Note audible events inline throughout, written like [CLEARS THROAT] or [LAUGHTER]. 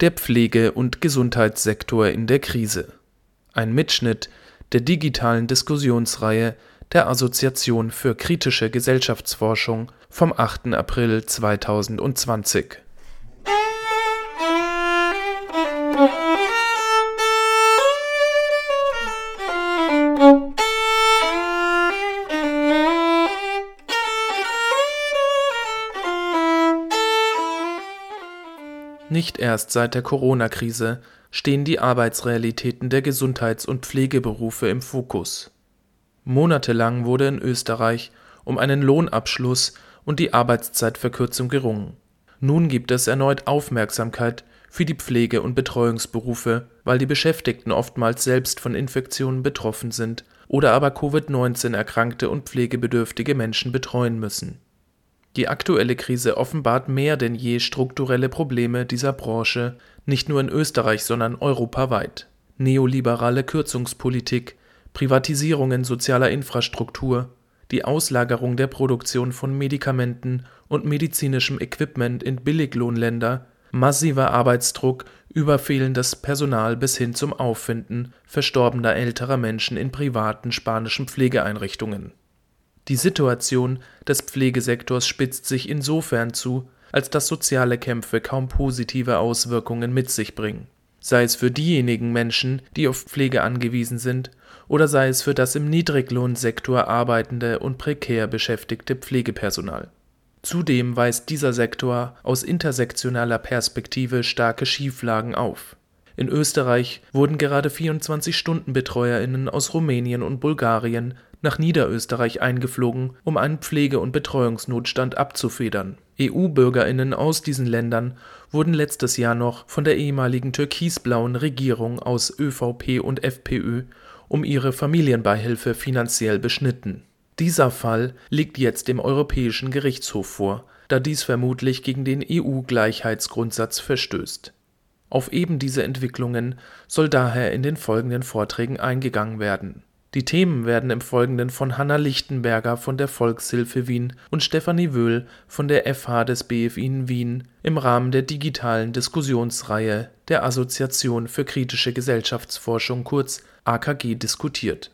Der Pflege- und Gesundheitssektor in der Krise. Ein Mitschnitt der digitalen Diskussionsreihe der Assoziation für kritische Gesellschaftsforschung vom 8. April 2020. Nicht erst seit der Corona-Krise stehen die Arbeitsrealitäten der Gesundheits- und Pflegeberufe im Fokus. Monatelang wurde in Österreich um einen Lohnabschluss und die Arbeitszeitverkürzung gerungen. Nun gibt es erneut Aufmerksamkeit für die Pflege- und Betreuungsberufe, weil die Beschäftigten oftmals selbst von Infektionen betroffen sind oder aber Covid-19 erkrankte und pflegebedürftige Menschen betreuen müssen die aktuelle Krise offenbart mehr denn je strukturelle Probleme dieser Branche, nicht nur in Österreich, sondern europaweit. Neoliberale Kürzungspolitik, Privatisierungen sozialer Infrastruktur, die Auslagerung der Produktion von Medikamenten und medizinischem Equipment in Billiglohnländer, massiver Arbeitsdruck über fehlendes Personal bis hin zum Auffinden verstorbener älterer Menschen in privaten spanischen Pflegeeinrichtungen die Situation des Pflegesektors spitzt sich insofern zu, als dass soziale Kämpfe kaum positive Auswirkungen mit sich bringen, sei es für diejenigen Menschen, die auf Pflege angewiesen sind, oder sei es für das im Niedriglohnsektor arbeitende und prekär beschäftigte Pflegepersonal. Zudem weist dieser Sektor aus intersektionaler Perspektive starke Schieflagen auf. In Österreich wurden gerade 24-Stunden-BetreuerInnen aus Rumänien und Bulgarien nach Niederösterreich eingeflogen, um einen Pflege und Betreuungsnotstand abzufedern. EU-Bürgerinnen aus diesen Ländern wurden letztes Jahr noch von der ehemaligen türkisblauen Regierung aus ÖVP und FPÖ um ihre Familienbeihilfe finanziell beschnitten. Dieser Fall liegt jetzt dem Europäischen Gerichtshof vor, da dies vermutlich gegen den EU-Gleichheitsgrundsatz verstößt. Auf eben diese Entwicklungen soll daher in den folgenden Vorträgen eingegangen werden die Themen werden im Folgenden von Hanna Lichtenberger von der Volkshilfe Wien und Stefanie Wöhl von der FH des BFI in Wien im Rahmen der digitalen Diskussionsreihe der Assoziation für kritische Gesellschaftsforschung kurz AKG diskutiert.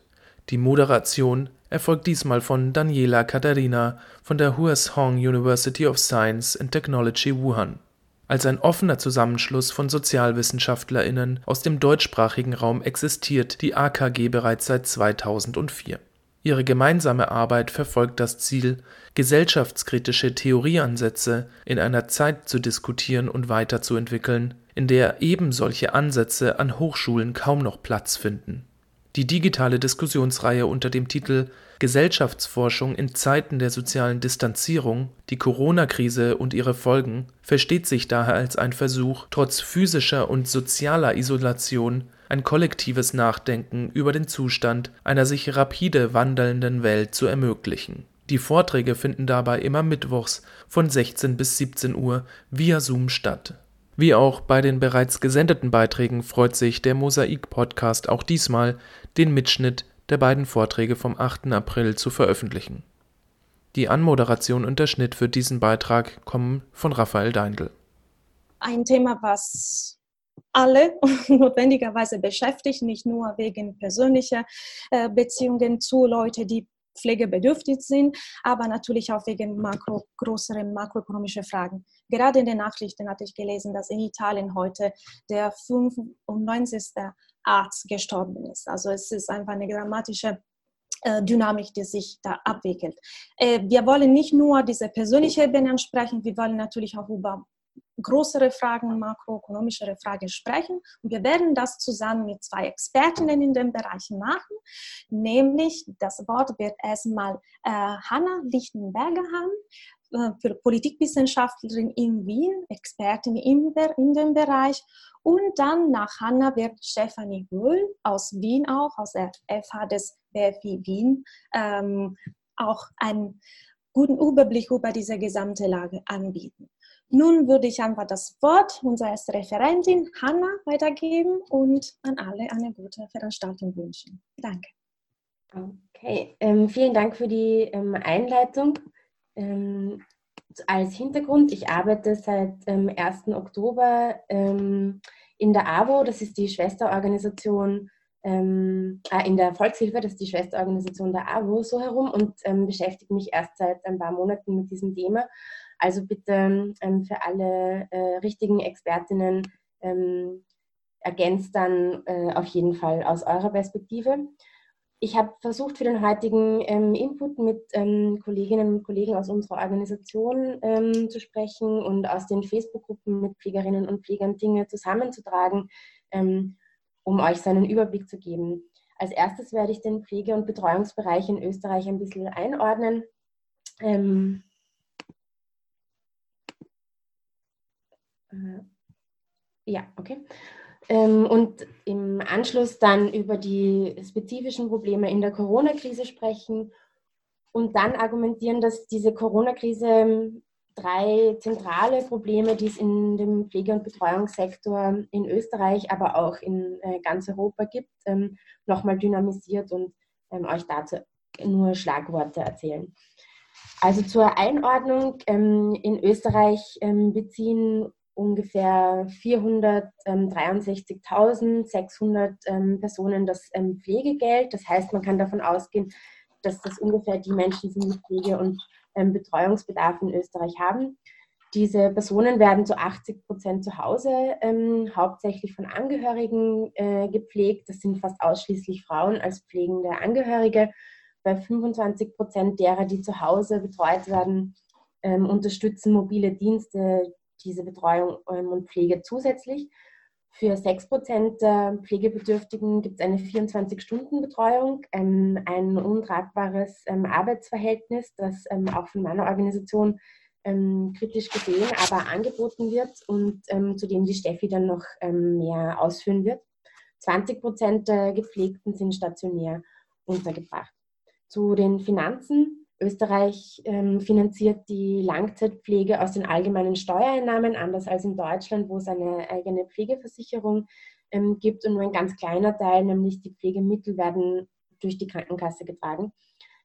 Die Moderation erfolgt diesmal von Daniela Katharina von der Huazhong University of Science and Technology Wuhan als ein offener Zusammenschluss von SozialwissenschaftlerInnen aus dem deutschsprachigen Raum existiert die AKG bereits seit 2004. Ihre gemeinsame Arbeit verfolgt das Ziel, gesellschaftskritische Theorieansätze in einer Zeit zu diskutieren und weiterzuentwickeln, in der eben solche Ansätze an Hochschulen kaum noch Platz finden die digitale Diskussionsreihe unter dem Titel Gesellschaftsforschung in Zeiten der sozialen Distanzierung, die Corona-Krise und ihre Folgen versteht sich daher als ein Versuch, trotz physischer und sozialer Isolation ein kollektives Nachdenken über den Zustand einer sich rapide wandelnden Welt zu ermöglichen. Die Vorträge finden dabei immer mittwochs von 16 bis 17 Uhr via Zoom statt wie auch bei den bereits gesendeten Beiträgen freut sich der Mosaik-Podcast auch diesmal, den Mitschnitt der beiden Vorträge vom 8. April zu veröffentlichen. Die Anmoderation und der Schnitt für diesen Beitrag kommen von Raphael Deindl. Ein Thema, was alle [LAUGHS] notwendigerweise beschäftigt, nicht nur wegen persönlicher äh, Beziehungen zu Leuten, die pflegebedürftig sind, aber natürlich auch wegen makro, größeren makroökonomischen Fragen. Gerade in den Nachrichten hatte ich gelesen, dass in Italien heute der 95. Arzt gestorben ist. Also es ist einfach eine dramatische äh, Dynamik, die sich da abwickelt. Äh, wir wollen nicht nur diese persönliche Ebene ansprechen, wir wollen natürlich auch über größere Fragen, makroökonomischere Fragen sprechen. Und wir werden das zusammen mit zwei Expertinnen in dem Bereich machen. Nämlich, das Wort wird erstmal äh, Hanna Lichtenberger haben, für Politikwissenschaftlerin in Wien, Expertin in, dem Bereich. Und dann nach Hanna wird Stefanie Wöhl aus Wien auch, aus der FH des BFI Wien, ähm, auch einen guten Überblick über diese gesamte Lage anbieten. Nun würde ich einfach das Wort unserer Referentin Hanna weitergeben und an alle eine gute Veranstaltung wünschen. Danke. Okay, ähm, vielen Dank für die ähm, Einleitung. Ähm, als Hintergrund, ich arbeite seit ähm, 1. Oktober ähm, in der AWO, das ist die Schwesterorganisation ähm, äh, in der Volkshilfe, das ist die Schwesterorganisation der AWO, so herum und ähm, beschäftige mich erst seit ein paar Monaten mit diesem Thema. Also bitte ähm, für alle äh, richtigen Expertinnen ähm, ergänzt dann äh, auf jeden Fall aus eurer Perspektive. Ich habe versucht, für den heutigen ähm, Input mit ähm, Kolleginnen und Kollegen aus unserer Organisation ähm, zu sprechen und aus den Facebook-Gruppen mit Pflegerinnen und Pflegern Dinge zusammenzutragen, ähm, um euch so einen Überblick zu geben. Als erstes werde ich den Pflege- und Betreuungsbereich in Österreich ein bisschen einordnen. Ähm, äh, ja, okay. Ähm, und im Anschluss dann über die spezifischen Probleme in der Corona-Krise sprechen und dann argumentieren, dass diese Corona-Krise ähm, drei zentrale Probleme, die es in dem Pflege- und Betreuungssektor in Österreich, aber auch in äh, ganz Europa gibt, ähm, nochmal dynamisiert und euch dazu nur Schlagworte erzählen. Also zur Einordnung, in Österreich beziehen ungefähr 463.600 ähm, Personen das ähm, Pflegegeld. Das heißt, man kann davon ausgehen, dass das ungefähr die Menschen sind, die Pflege- und ähm, Betreuungsbedarf in Österreich haben. Diese Personen werden zu 80 Prozent zu Hause ähm, hauptsächlich von Angehörigen äh, gepflegt. Das sind fast ausschließlich Frauen als pflegende Angehörige. Bei 25 Prozent derer, die zu Hause betreut werden, ähm, unterstützen mobile Dienste diese Betreuung ähm, und Pflege zusätzlich. Für 6% der Pflegebedürftigen gibt es eine 24-Stunden-Betreuung, ähm, ein untragbares ähm, Arbeitsverhältnis, das auch von meiner Organisation kritisch gesehen, aber angeboten wird und zu dem die Steffi dann noch mehr ausführen wird. 20% der Gepflegten sind stationär untergebracht. Zu den Finanzen. Österreich ähm, finanziert die Langzeitpflege aus den allgemeinen Steuereinnahmen, anders als in Deutschland, wo es eine eigene Pflegeversicherung ähm, gibt und nur ein ganz kleiner Teil, nämlich die Pflegemittel, werden durch die Krankenkasse getragen.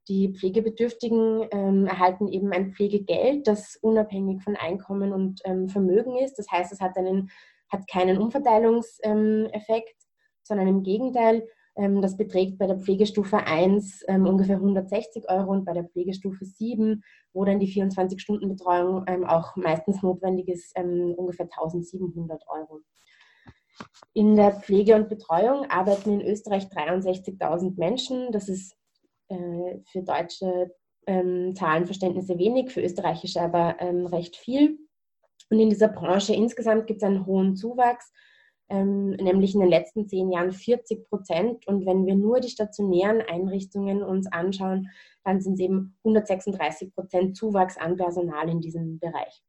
Die Pflegebedürftigen ähm, erhalten eben ein Pflegegeld, das unabhängig von Einkommen und ähm, Vermögen ist. Das heißt, es hat, einen, hat keinen Umverteilungseffekt, sondern im Gegenteil, ähm, das beträgt bei der Pflegestufe 1 ähm, ungefähr 160 Euro und bei der Pflegestufe 7, wo dann die 24-Stunden-Betreuung ähm, auch meistens notwendig ist, ungefähr 1700 Euro. In der Pflege und Betreuung arbeiten in Österreich 63.000 Menschen. Das ist äh, für deutsche Zahlenverständnisse wenig, für österreichische aber recht viel. Und in dieser Branche insgesamt gibt es einen hohen Zuwachs ähm, nämlich in den letzten zehn Jahren 40 Prozent. Und wenn wir nur die stationären Einrichtungen uns anschauen, dann sind es eben 136 Prozent Zuwachs an Personal in diesem Bereich.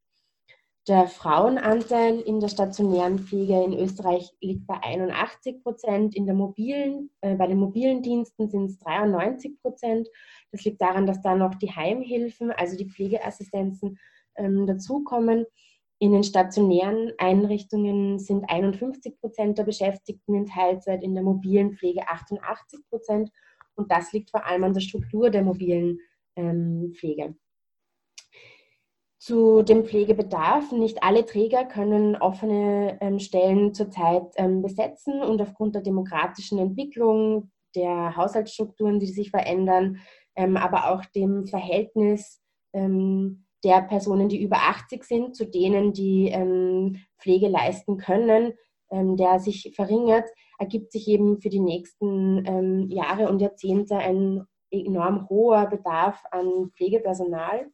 Der Frauenanteil in der stationären Pflege in Österreich liegt bei 81 Prozent. In der mobilen, äh, bei den mobilen Diensten sind es 93 Prozent. Das liegt daran, dass da noch die Heimhilfen, also die Pflegeassistenzen, ähm, dazukommen. In den stationären Einrichtungen sind 51 Prozent der Beschäftigten in Teilzeit, in der mobilen Pflege 88 Prozent. Und das liegt vor allem an der Struktur der mobilen ähm, Pflege. Zu dem Pflegebedarf. Nicht alle Träger können offene ähm, Stellen zurzeit ähm, besetzen und aufgrund der demokratischen Entwicklung, der Haushaltsstrukturen, die sich verändern, ähm, aber auch dem Verhältnis ähm, der Personen, die über 80 sind, zu denen, die ähm, Pflege leisten können, ähm, der sich verringert, ergibt sich eben für die nächsten ähm, Jahre und Jahrzehnte ein enorm hoher Bedarf an Pflegepersonal.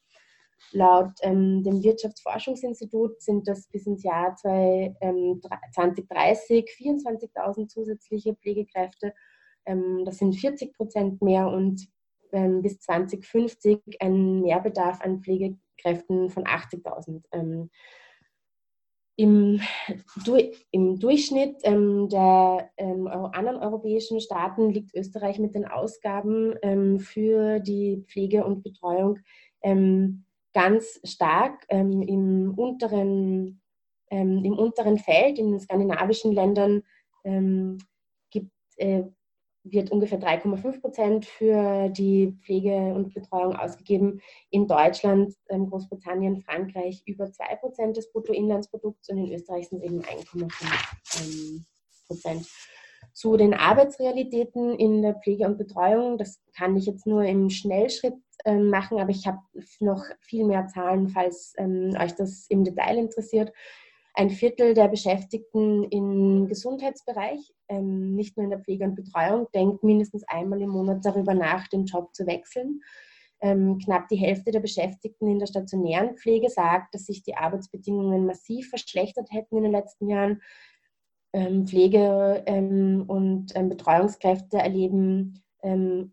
Laut ähm, dem Wirtschaftsforschungsinstitut sind das bis ins Jahr 2030 24.000 zusätzliche Pflegekräfte. Ähm, das sind 40 Prozent mehr und ähm, bis 2050 ein Mehrbedarf an Pflegekräften Kräften von 80.000. Ähm, im, du, Im Durchschnitt ähm, der ähm, anderen europäischen Staaten liegt Österreich mit den Ausgaben ähm, für die Pflege und Betreuung ähm, ganz stark im, unteren, im unteren Feld. In den skandinavischen Ländern gibt, äh, wird ungefähr 3,5 Prozent für die Pflege und Betreuung ausgegeben. In Deutschland, ähm, Großbritannien, Frankreich über 2 Prozent des Bruttoinlandsprodukts und in Österreich sind es eben 1,5 ähm, Prozent. Zu den Arbeitsrealitäten in der Pflege und Betreuung, das kann ich jetzt nur im Schnellschritt ähm, machen, aber ich habe noch viel mehr Zahlen, falls euch das im Detail interessiert ein Viertel der Beschäftigten im Gesundheitsbereich, ähm, nicht nur in der Pflege und Betreuung, denkt mindestens einmal im Monat darüber nach, den Job zu wechseln. Ähm, knapp die Hälfte der Beschäftigten in der stationären Pflege sagt, dass sich die Arbeitsbedingungen massiv verschlechtert hätten in den letzten Jahren. Ähm, Pflege ähm, und ähm, Betreuungskräfte erleben ähm,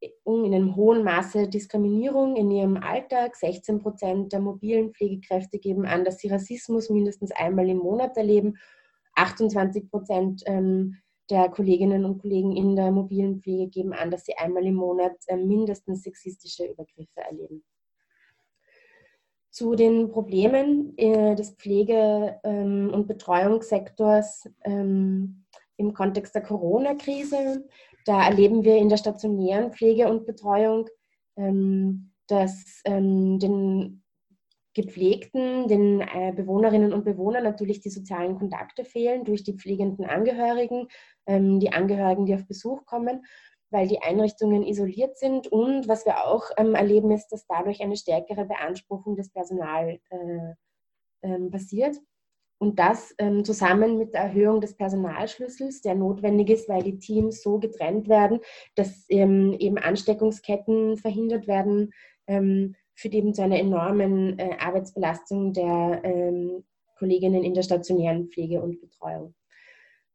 in einem hohen Maße Diskriminierung in ihrem Alltag. 16 Prozent der mobilen Pflegekräfte geben an, dass sie Rassismus mindestens einmal im Monat erleben. 28 Prozent ähm, der Kolleginnen und Kollegen in der mobilen Pflege geben an, dass sie einmal im Monat ähm, mindestens sexistische Übergriffe erleben. Zu den Problemen äh, des Pflege- ähm, und Betreuungssektors im Kontext der Corona-Krise da erleben wir in der stationären Pflege und Betreuung, ähm, dass ähm, den Gepflegten, den äh, Bewohnerinnen und Bewohnern natürlich die sozialen Kontakte fehlen durch die pflegenden Angehörigen, ähm, die Angehörigen, die auf Besuch kommen, weil die Einrichtungen isoliert sind. Und was wir auch erleben, ist, dass dadurch eine stärkere Beanspruchung des Personals äh, passiert. Und das ähm, zusammen mit der Erhöhung des Personalschlüssels, der notwendig ist, weil die Teams so getrennt werden, dass ähm, eben Ansteckungsketten verhindert werden, ähm, führt eben zu einer enormen äh, Arbeitsbelastung der ähm, Kolleginnen in der stationären Pflege und Betreuung.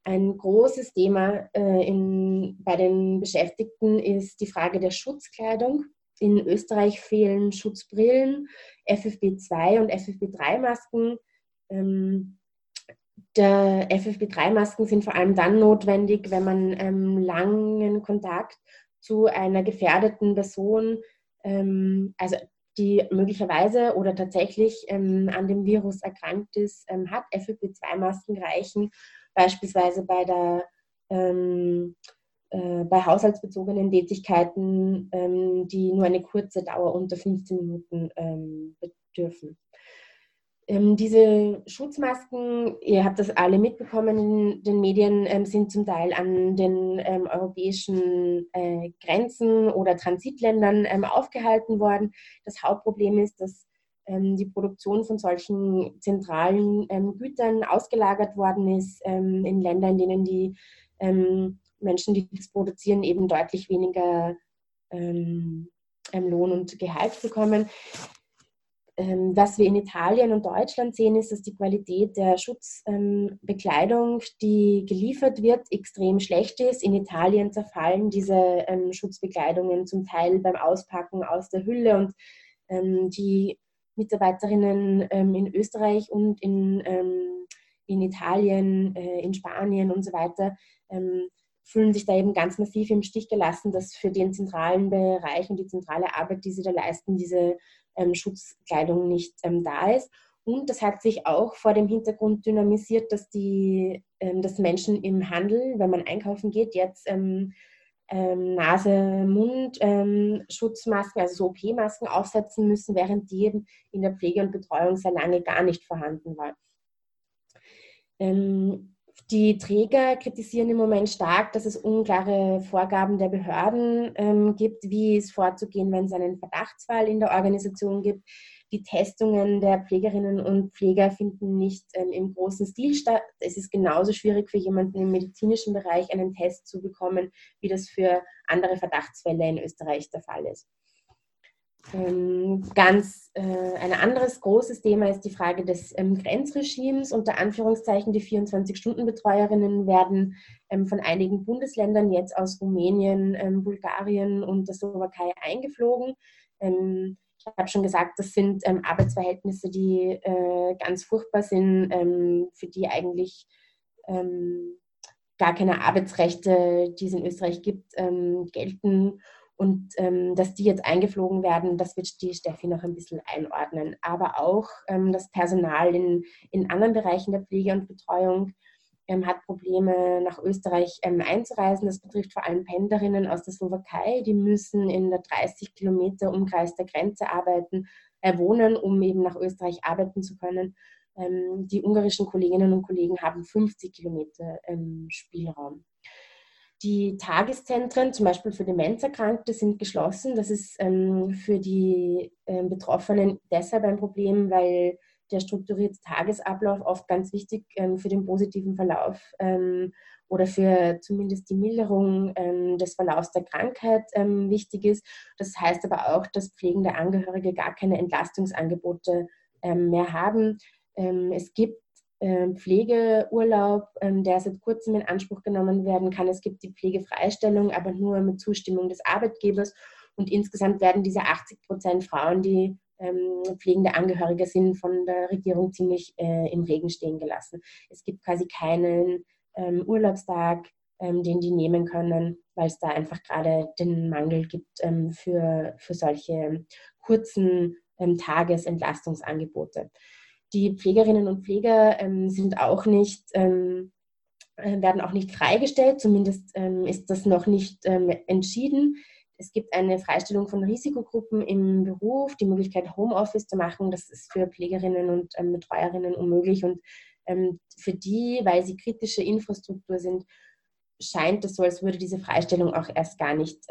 Ein großes Thema äh, in, bei den Beschäftigten ist die Frage der Schutzkleidung. In Österreich fehlen Schutzbrillen, FFP2 und FFP3-Masken ähm, der FFP3-Masken sind vor allem dann notwendig, wenn man ähm, langen Kontakt zu einer gefährdeten Person, ähm, also die möglicherweise oder tatsächlich ähm, an dem Virus erkrankt ist, ähm, hat. FFP2-Masken reichen beispielsweise bei der ähm, äh, bei haushaltsbezogenen Tätigkeiten, ähm, die nur eine kurze Dauer unter 15 Minuten bedürfen. Ähm, diese Schutzmasken, ihr habt das alle mitbekommen in den Medien, ähm, sind zum Teil an den ähm, europäischen äh, Grenzen oder Transitländern ähm, aufgehalten worden. Das Hauptproblem ist, dass ähm, die Produktion von solchen zentralen ähm, Gütern ausgelagert worden ist in Länder, in denen die Menschen, die das produzieren, eben deutlich weniger Lohn und Gehalt bekommen. Ähm, was wir in Italien und Deutschland sehen, ist, dass die Qualität der Schutzbekleidung, die geliefert wird, extrem schlecht ist. In Italien zerfallen diese ähm, Schutzbekleidungen zum Teil beim Auspacken aus der Hülle und ähm, die Mitarbeiterinnen in Österreich und in, Italien, äh, in Spanien und so weiter fühlen sich da eben ganz massiv im Stich gelassen, dass für den zentralen Bereich und die zentrale Arbeit, die sie da leisten, diese ähm, Schutzkleidung nicht ähm, da ist. Und das hat sich auch vor dem Hintergrund dynamisiert, dass die ähm, dass Menschen im Handel, wenn man einkaufen geht, jetzt ähm, ähm, Nase, Mund, ähm, Schutzmasken, also so OP-Masken aufsetzen müssen, während die eben in der Pflege und Betreuung sehr lange gar nicht vorhanden war. Die Träger kritisieren im Moment stark, dass es unklare Vorgaben der Behörden ähm, gibt, wie es vorzugehen, wenn es einen Verdachtsfall in der Organisation gibt. Die Testungen der Pflegerinnen und Pfleger finden nicht ähm, im großen Stil statt. Es ist genauso schwierig für jemanden im medizinischen Bereich einen Test zu bekommen, wie das für andere Verdachtsfälle in Österreich der Fall ist. Ähm, ganz äh, ein anderes großes Thema ist die Frage des ähm, Grenzregimes. Unter Anführungszeichen, die 24-Stunden-Betreuerinnen werden ähm, von einigen Bundesländern jetzt aus Rumänien, ähm, Bulgarien und der Slowakei eingeflogen. Ähm, ich habe schon gesagt, das sind Arbeitsverhältnisse, die äh, ganz furchtbar sind, für die eigentlich gar keine Arbeitsrechte, die es in Österreich gibt, gelten. Und ähm, dass die jetzt eingeflogen werden, das wird die Steffi noch ein bisschen einordnen. Aber auch ähm, das Personal in, in anderen Bereichen der Pflege und Betreuung ähm, hat Probleme, nach Österreich ähm, einzureisen. Das betrifft vor allem Pendlerinnen aus der Slowakei. Die müssen in der 30 Kilometer Umkreis der Grenze arbeiten, äh, wohnen, um eben nach Österreich arbeiten zu können. Ähm, die ungarischen Kolleginnen und Kollegen haben 50 Kilometer ähm, Spielraum. Die Tageszentren, zum Beispiel für Demenzerkrankte, sind geschlossen. Das ist ähm, für die ähm, Betroffenen deshalb ein Problem, weil der strukturierte Tagesablauf oft ganz wichtig ähm, für den positiven Verlauf ähm, oder für zumindest die Milderung ähm, des Verlaufs der Krankheit ähm, wichtig ist. Das heißt aber auch, dass pflegende Angehörige gar keine Entlastungsangebote mehr haben. es gibt Pflegeurlaub, ähm, der seit kurzem in Anspruch genommen werden kann. Es gibt die Pflegefreistellung, aber nur mit Zustimmung des Arbeitgebers. Und insgesamt werden diese 80 Prozent Frauen, die ähm, pflegende Angehörige sind, von der Regierung ziemlich äh, im Regen stehen gelassen. Es gibt quasi keinen ähm, Urlaubstag, ähm, den die nehmen können, weil es da einfach gerade den Mangel gibt ähm, für, für solche kurzen Tagesentlastungsangebote. Die Pflegerinnen und Pfleger ähm, sind auch nicht, ähm, äh, werden auch nicht freigestellt, zumindest ähm, ist das noch nicht ähm, entschieden. Es gibt eine Freistellung von Risikogruppen im Beruf, die Möglichkeit, Homeoffice zu machen. Das ist für Pflegerinnen und ähm, Betreuerinnen unmöglich. Und ähm, für die, weil sie kritische Infrastruktur sind, scheint es so, als würde diese Freistellung auch erst gar nicht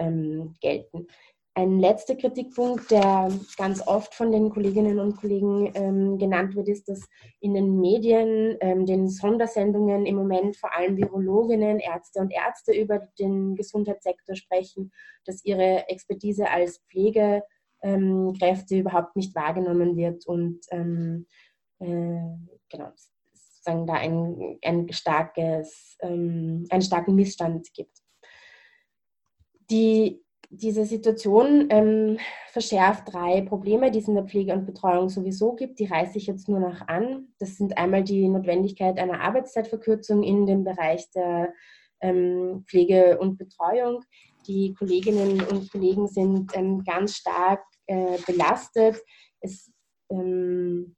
gelten. Ein letzter Kritikpunkt, der ganz oft von den Kolleginnen und Kollegen ähm, genannt wird, ist, dass in den Medien, ähm, den Sondersendungen im Moment vor allem Virologinnen, Ärzte und Ärzte über den Gesundheitssektor sprechen, dass ihre Expertise als Pflegekräfte ähm, überhaupt nicht wahrgenommen wird und ähm, äh, genau, sozusagen da ein, ein starkes, ähm, einen starken Missstand gibt. Die diese Situation ähm, verschärft drei Probleme, die es in der Pflege und Betreuung sowieso gibt. Die reiße ich jetzt nur noch an. Das sind einmal die Notwendigkeit einer Arbeitszeitverkürzung in dem Bereich der ähm, Pflege und Betreuung. Die Kolleginnen und Kollegen sind ähm, ganz stark äh, belastet. Es ähm,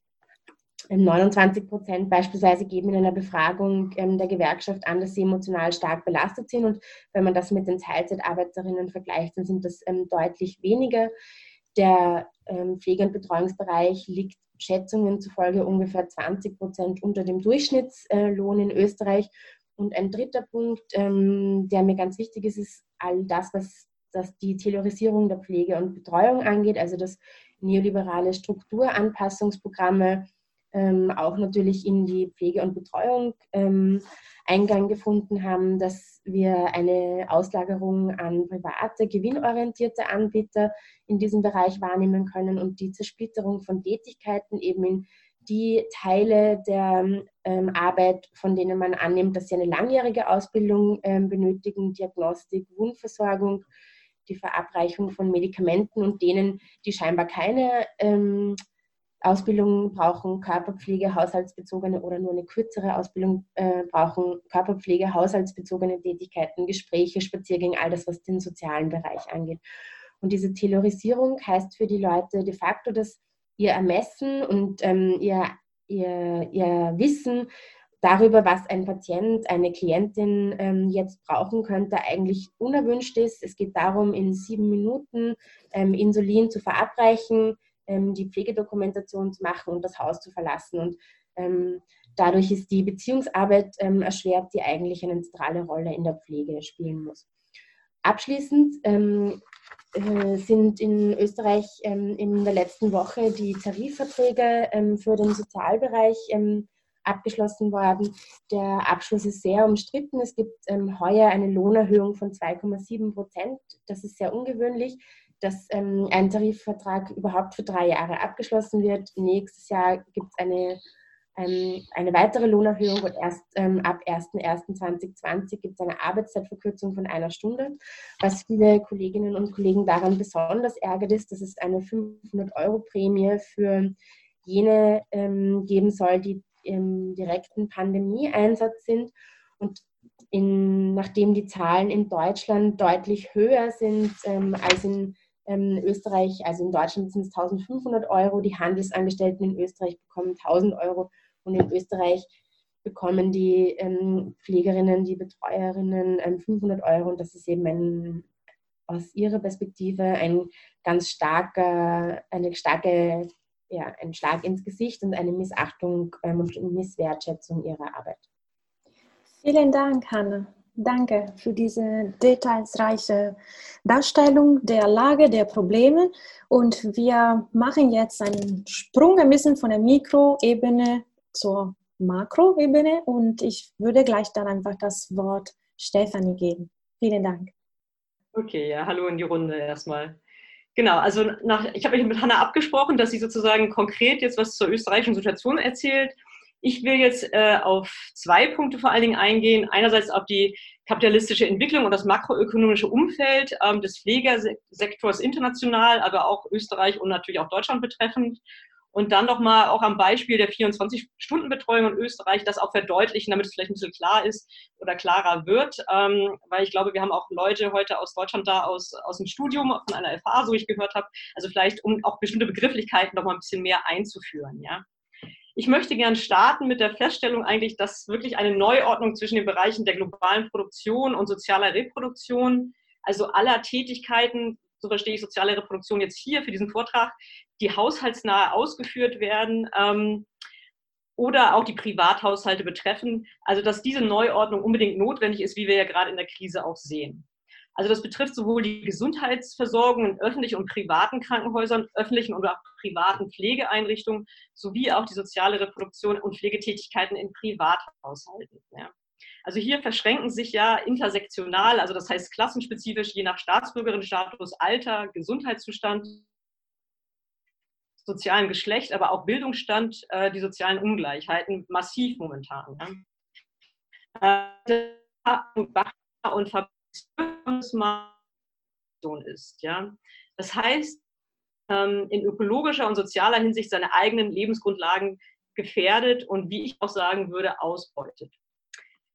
29 Prozent beispielsweise geben in einer Befragung ähm, der Gewerkschaft an, dass sie emotional stark belastet sind. Und wenn man das mit den Teilzeitarbeiterinnen vergleicht, dann sind das ähm, deutlich weniger. Der ähm, Pflege- und Betreuungsbereich liegt Schätzungen zufolge ungefähr 20 Prozent unter dem Durchschnittslohn in Österreich. Und ein dritter Punkt, ähm, der mir ganz wichtig ist, ist all das, was das die Taylorisierung der Pflege und Betreuung angeht, also das neoliberale Strukturanpassungsprogramme, ähm, auch natürlich in die Pflege und Betreuung ähm, Eingang gefunden haben, dass wir eine Auslagerung an private, gewinnorientierte Anbieter in diesem Bereich wahrnehmen können und die Zersplitterung von Tätigkeiten eben in die Teile der ähm, Arbeit, von denen man annimmt, dass sie eine langjährige Ausbildung ähm, benötigen, Diagnostik, Wundversorgung, die Verabreichung von Medikamenten und denen, die scheinbar keine ähm, Ausbildung brauchen Körperpflege, haushaltsbezogene oder nur eine kürzere Ausbildung äh, brauchen Körperpflege, haushaltsbezogene Tätigkeiten, Gespräche, Spaziergänge, all das, was den sozialen Bereich angeht. Und diese Taylorisierung heißt für die Leute de facto, dass ihr Ermessen und ähm, ihr, ihr, ihr Wissen darüber, was ein Patient, eine Klientin ähm, jetzt brauchen könnte, eigentlich unerwünscht ist. Es geht darum, in sieben Minuten ähm, Insulin zu verabreichen, ähm, die Pflegedokumentation zu machen und das Haus zu verlassen. Und ähm, dadurch ist die Beziehungsarbeit ähm, erschwert, die eigentlich eine zentrale Rolle in der Pflege spielen muss. Abschließend ähm, äh, sind in Österreich ähm, in der letzten Woche die Tarifverträge ähm, für den Sozialbereich abgeschlossen worden. Der Abschluss ist sehr umstritten. Es gibt ähm, heuer eine Lohnerhöhung von 2,7 Prozent. Das ist sehr ungewöhnlich dass ähm, ein Tarifvertrag überhaupt für drei Jahre abgeschlossen wird. Nächstes Jahr gibt es eine, ähm, eine weitere Lohnerhöhung und erst ähm, ab 01.01.2020 gibt es eine Arbeitszeitverkürzung von einer Stunde. Was viele Kolleginnen und Kollegen daran besonders ärgert ist, dass es eine 500-Euro-Prämie für jene ähm, geben soll, die im direkten Pandemieeinsatz sind. Und in, nachdem die Zahlen in Deutschland deutlich höher sind ähm, als in in ähm, Österreich, also in Deutschland sind es 1500 Euro, die Handelsangestellten in Österreich bekommen 1000 Euro und in Österreich bekommen die ähm, Pflegerinnen, die Betreuerinnen ähm, 500 Euro und das ist eben ein, aus ihrer Perspektive ein ganz starker, eine starke, ja, ein Schlag ins Gesicht und eine Missachtung ähm, und Misswertschätzung ihrer Arbeit. Vielen Dank, Hanne. Danke für diese detailsreiche Darstellung der Lage der Probleme. Und wir machen jetzt einen Sprung ein bisschen von der Mikroebene zur Makroebene. Und ich würde gleich dann einfach das Wort Stefanie geben. Vielen Dank. Okay, ja, hallo in die Runde erstmal. Genau, also nach, ich habe mich mit Hanna abgesprochen, dass sie sozusagen konkret jetzt was zur österreichischen Situation erzählt. Ich will jetzt äh, auf zwei Punkte vor allen Dingen eingehen. Einerseits auf die kapitalistische Entwicklung und das makroökonomische Umfeld ähm, des Pflegersektors international, aber auch Österreich und natürlich auch Deutschland betreffend. Und dann nochmal auch am Beispiel der 24-Stunden-Betreuung in Österreich das auch verdeutlichen, damit es vielleicht ein bisschen klar ist oder klarer wird. Ähm, weil ich glaube, wir haben auch Leute heute aus Deutschland da, aus, aus dem Studium, von einer FA, so ich gehört habe. Also vielleicht, um auch bestimmte Begrifflichkeiten nochmal ein bisschen mehr einzuführen. Ja. Ich möchte gern starten mit der Feststellung eigentlich, dass wirklich eine Neuordnung zwischen den Bereichen der globalen Produktion und sozialer Reproduktion, also aller Tätigkeiten, so verstehe ich soziale Reproduktion jetzt hier für diesen Vortrag, die haushaltsnahe ausgeführt werden ähm, oder auch die Privathaushalte betreffen. Also dass diese Neuordnung unbedingt notwendig ist, wie wir ja gerade in der Krise auch sehen. Also das betrifft sowohl die Gesundheitsversorgung in öffentlichen und privaten Krankenhäusern, öffentlichen auch privaten Pflegeeinrichtungen sowie auch die soziale Reproduktion und Pflegetätigkeiten in Privathaushalten. Ja. Also hier verschränken sich ja intersektional, also das heißt klassenspezifisch, je nach Staatsbürgerinnenstatus, Alter, Gesundheitszustand, sozialen Geschlecht, aber auch Bildungsstand, äh, die sozialen Ungleichheiten massiv momentan. Ja. Äh, und ist. Ja? Das heißt, ähm, in ökologischer und sozialer Hinsicht seine eigenen Lebensgrundlagen gefährdet und, wie ich auch sagen würde, ausbeutet.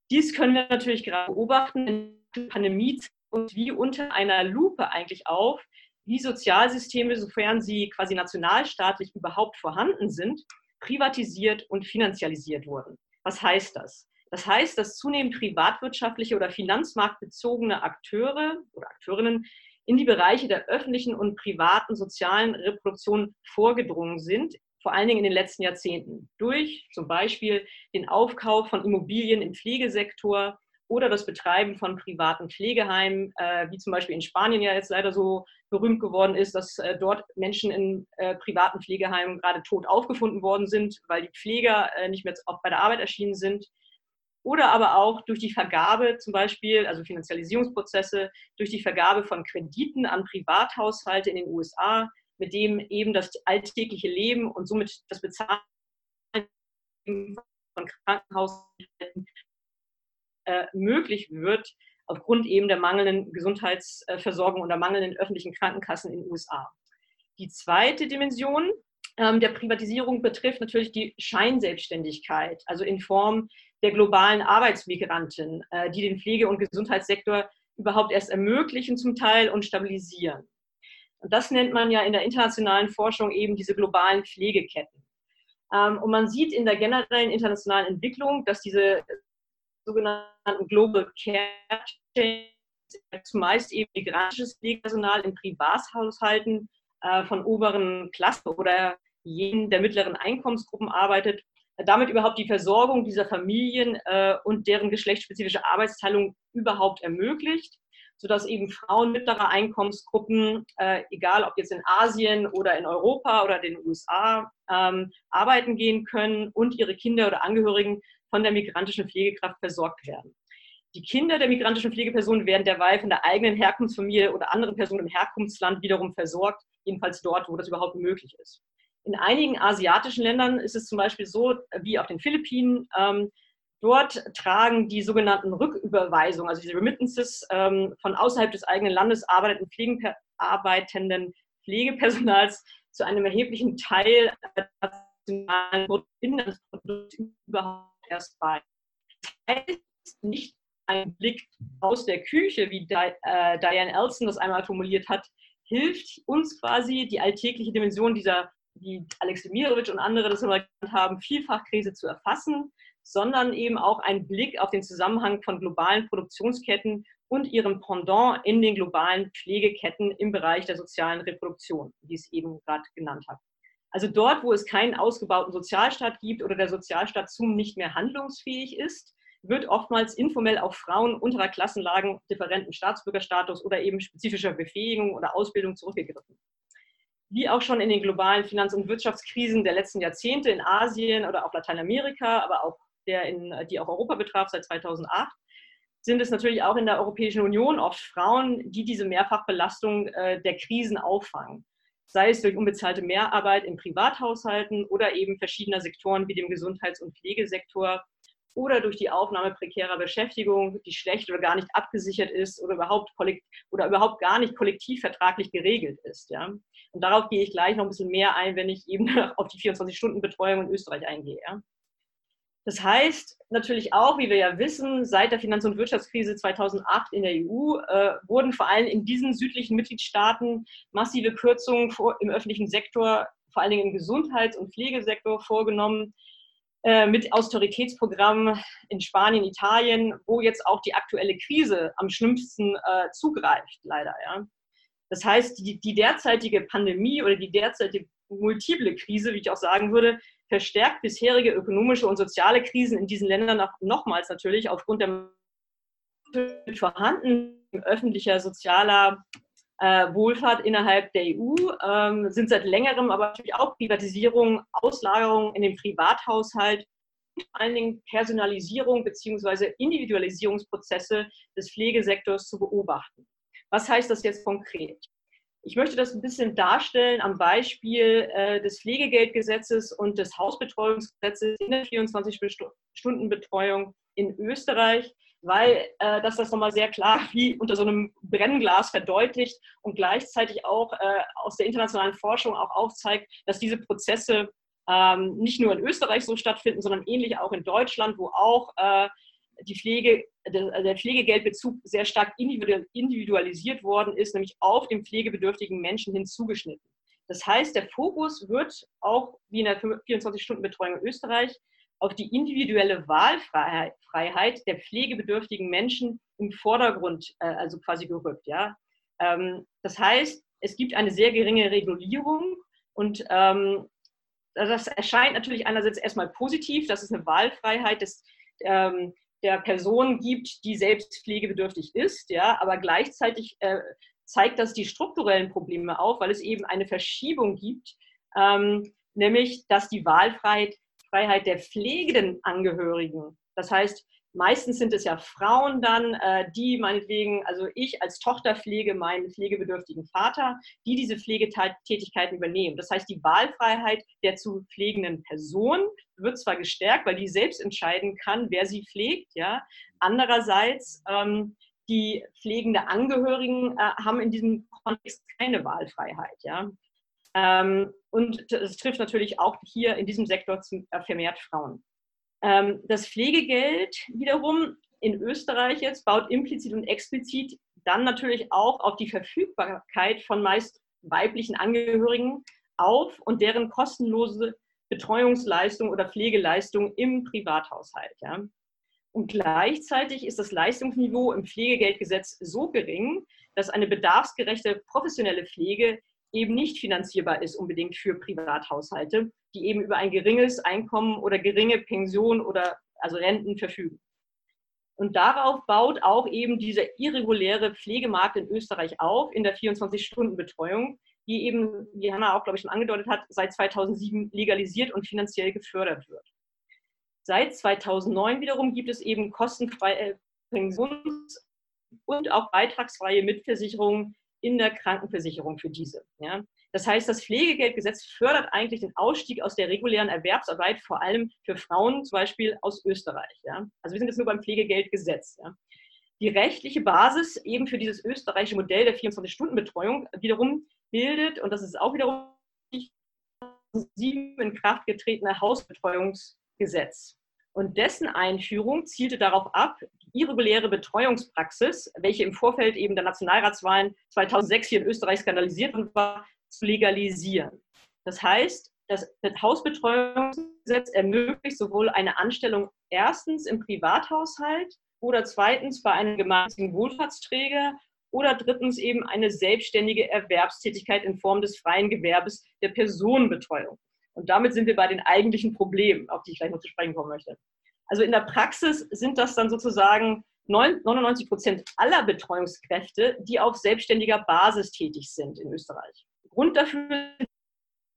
Dies können wir natürlich gerade beobachten in der Pandemie und wie unter einer Lupe eigentlich auf, wie Sozialsysteme, sofern sie quasi nationalstaatlich überhaupt vorhanden sind, privatisiert und finanzialisiert wurden. Was heißt das? Das heißt, dass zunehmend privatwirtschaftliche oder finanzmarktbezogene Akteure oder Akteurinnen in die Bereiche der öffentlichen und privaten sozialen Reproduktion vorgedrungen sind, vor allen Dingen in den letzten Jahrzehnten, durch zum Beispiel den Aufkauf von Immobilien im Pflegesektor oder das Betreiben von privaten Pflegeheimen, äh, wie zum Beispiel in Spanien ja jetzt leider so berühmt geworden ist, dass äh, dort Menschen in äh, privaten Pflegeheimen gerade tot aufgefunden worden sind, weil die Pfleger äh, nicht mehr auch bei der Arbeit erschienen sind oder aber auch durch die Vergabe zum Beispiel, also Finanzialisierungsprozesse, durch die Vergabe von Krediten an Privathaushalte in den USA, mit dem eben das alltägliche Leben und somit das Bezahlen von Krankenhaushalten äh, möglich wird, aufgrund eben der mangelnden Gesundheitsversorgung und der mangelnden öffentlichen Krankenkassen in den USA. Die zweite Dimension ähm, der Privatisierung betrifft natürlich die Scheinselbstständigkeit, also in Form der globalen Arbeitsmigranten, äh, die den Pflege- und Gesundheitssektor überhaupt erst ermöglichen zum Teil und stabilisieren. Und das nennt man ja in der internationalen Forschung eben diese globalen Pflegeketten. Ähm, und man sieht in der generellen internationalen Entwicklung, dass diese sogenannten Global Care Chains zumeist eben migrantisches Pflegepersonal in Privathaushalten äh, von oberen Klassen oder jenen der mittleren Einkommensgruppen arbeitet damit überhaupt die Versorgung dieser Familien äh, und deren geschlechtsspezifische Arbeitsteilung überhaupt ermöglicht, sodass eben Frauen mittlerer Einkommensgruppen, äh, egal ob jetzt in Asien oder in Europa oder den USA, ähm, arbeiten gehen können und ihre Kinder oder Angehörigen von der migrantischen Pflegekraft versorgt werden. Die Kinder der migrantischen Pflegepersonen werden derweil von der eigenen Herkunftsfamilie oder anderen Personen im Herkunftsland wiederum versorgt, jedenfalls dort, wo das überhaupt möglich ist. In einigen asiatischen Ländern ist es zum Beispiel so, wie auf den Philippinen, ähm, dort tragen die sogenannten Rücküberweisungen, also die Remittances ähm, von außerhalb des eigenen Landes arbeitenden, arbeitenden Pflegepersonals [LAUGHS] zu einem erheblichen Teil des nationalen Inlandsprodukts überhaupt erst bei. Das heißt nicht ein Blick aus der Küche, wie äh, Diane Elson das einmal formuliert hat, hilft uns quasi die alltägliche Dimension dieser wie Alex Demirovic und andere das immer genannt haben, Vielfachkrise zu erfassen, sondern eben auch ein Blick auf den Zusammenhang von globalen Produktionsketten und ihrem Pendant in den globalen Pflegeketten im Bereich der sozialen Reproduktion, wie ich es eben gerade genannt habe. Also dort, wo es keinen ausgebauten Sozialstaat gibt oder der Sozialstaat zum nicht mehr handlungsfähig ist, wird oftmals informell auf Frauen unterer Klassenlagen, differenten Staatsbürgerstatus oder eben spezifischer Befähigung oder Ausbildung zurückgegriffen. Wie auch schon in den globalen Finanz- und Wirtschaftskrisen der letzten Jahrzehnte in Asien oder auch Lateinamerika, aber auch der, in, die auch Europa betraf seit 2008, sind es natürlich auch in der Europäischen Union oft Frauen, die diese Mehrfachbelastung äh, der Krisen auffangen. Sei es durch unbezahlte Mehrarbeit in Privathaushalten oder eben verschiedener Sektoren wie dem Gesundheits- und Pflegesektor oder durch die Aufnahme prekärer Beschäftigung, die schlecht oder gar nicht abgesichert ist oder überhaupt, oder überhaupt gar nicht kollektivvertraglich geregelt ist. Ja? Und darauf gehe ich gleich noch ein bisschen mehr ein, wenn ich eben [LAUGHS] auf die 24-Stunden-Betreuung in Österreich eingehe. Das heißt natürlich auch, wie wir ja wissen, seit der Finanz- und Wirtschaftskrise 2008 in der EU äh, wurden vor allem in diesen südlichen Mitgliedstaaten massive Kürzungen vor, im öffentlichen Sektor, vor allen Dingen im Gesundheits- und Pflegesektor vorgenommen, äh, mit Austeritätsprogrammen in Spanien, Italien, wo jetzt auch die aktuelle Krise am schlimmsten äh, zugreift, leider. Ja. Das heißt, die, die derzeitige Pandemie oder die derzeitige multiple Krise, wie ich auch sagen würde, verstärkt bisherige ökonomische und soziale Krisen in diesen Ländern auch nochmals natürlich aufgrund der vorhandenen öffentlicher sozialer äh, Wohlfahrt innerhalb der EU, ähm, sind seit längerem aber natürlich auch Privatisierung, Auslagerung in den Privathaushalt, vor allen Dingen Personalisierung bzw. Individualisierungsprozesse des Pflegesektors zu beobachten. Was heißt das jetzt konkret? Ich möchte das ein bisschen darstellen am Beispiel äh, des Pflegegeldgesetzes und des Hausbetreuungsgesetzes in der 24-Stunden-Betreuung in Österreich weil äh, das das nochmal sehr klar wie unter so einem Brennglas verdeutlicht und gleichzeitig auch äh, aus der internationalen Forschung auch aufzeigt, dass diese Prozesse ähm, nicht nur in Österreich so stattfinden, sondern ähnlich auch in Deutschland, wo auch äh, die Pflege, der, Pflegegeldbezug sehr stark individualisiert worden ist, nämlich auf den pflegebedürftigen Menschen hinzugeschnitten. Das heißt, der Fokus wird auch wie in der 24-Stunden-Betreuung in Österreich auf die individuelle Wahlfreiheit der pflegebedürftigen Menschen im Vordergrund, äh, also quasi gerückt. Ja? Ähm, das heißt, es gibt eine sehr geringe Regulierung und ähm, das erscheint natürlich einerseits erstmal positiv, dass es eine Wahlfreiheit des, ähm, der Person gibt, die selbst pflegebedürftig ist, ja, aber gleichzeitig äh, zeigt das die strukturellen Probleme auf, weil es eben eine Verschiebung gibt, ähm, nämlich dass die Wahlfreiheit Freiheit der pflegenden Angehörigen. Das heißt, meistens sind es ja Frauen dann, äh, die meinetwegen, also ich als Tochter pflege meinen pflegebedürftigen Vater, die diese Pflegetätigkeiten übernehmen. Das heißt, die Wahlfreiheit der zu pflegenden Person wird zwar gestärkt, weil die selbst entscheiden kann, wer sie pflegt, ja. Andererseits ähm, die pflegende Angehörigen äh, haben in diesem Kontext keine Wahlfreiheit, ja. Ähm, und das trifft natürlich auch hier in diesem Sektor äh, vermehrt Frauen. Ähm, das Pflegegeld wiederum in Österreich jetzt baut implizit und explizit dann natürlich auch auf die Verfügbarkeit von meist weiblichen Angehörigen auf und deren kostenlose Betreuungsleistung oder Pflegeleistung im Privathaushalt. Ja. Und gleichzeitig ist das Leistungsniveau im Pflegegeldgesetz so gering, dass eine bedarfsgerechte professionelle Pflege eben nicht finanzierbar ist unbedingt für Privathaushalte, die eben über ein geringes Einkommen oder geringe Pension oder also Renten verfügen. Und darauf baut auch eben dieser irreguläre Pflegemarkt in Österreich auf, in der 24-Stunden-Betreuung, die eben, wie Hanna auch, glaube ich, schon angedeutet hat, seit 2007 legalisiert und finanziell gefördert wird. Seit 2009 wiederum gibt es eben kostenfreie Pensions- und auch beitragsfreie Mitversicherungen in der Krankenversicherung für diese. Ja. Das heißt, das Pflegegeldgesetz fördert eigentlich den Ausstieg aus der regulären Erwerbsarbeit, vor allem für Frauen zum Beispiel aus Österreich. Ja. Also wir sind jetzt nur beim Pflegegeldgesetz. Ja. Die rechtliche Basis eben für dieses österreichische Modell der 24-Stunden-Betreuung wiederum bildet, und das ist auch wiederum sieben in Kraft getretene Hausbetreuungsgesetz. Und dessen Einführung zielte darauf ab, die irreguläre Betreuungspraxis, welche im Vorfeld eben der Nationalratswahlen 2006 hier in Österreich skandalisiert war, zu legalisieren. Das heißt, Das Hausbetreuungsgesetz ermöglicht sowohl eine Anstellung erstens im Privathaushalt oder zweitens bei einem gemeinnützigen Wohlfahrtsträger oder drittens eben eine selbstständige Erwerbstätigkeit in Form des freien Gewerbes der Personenbetreuung. Und damit sind wir bei den eigentlichen Problemen, auf die ich gleich noch zu sprechen kommen möchte. Also in der Praxis sind das dann sozusagen 99 Prozent aller Betreuungskräfte, die auf selbstständiger Basis tätig sind in Österreich. Grund dafür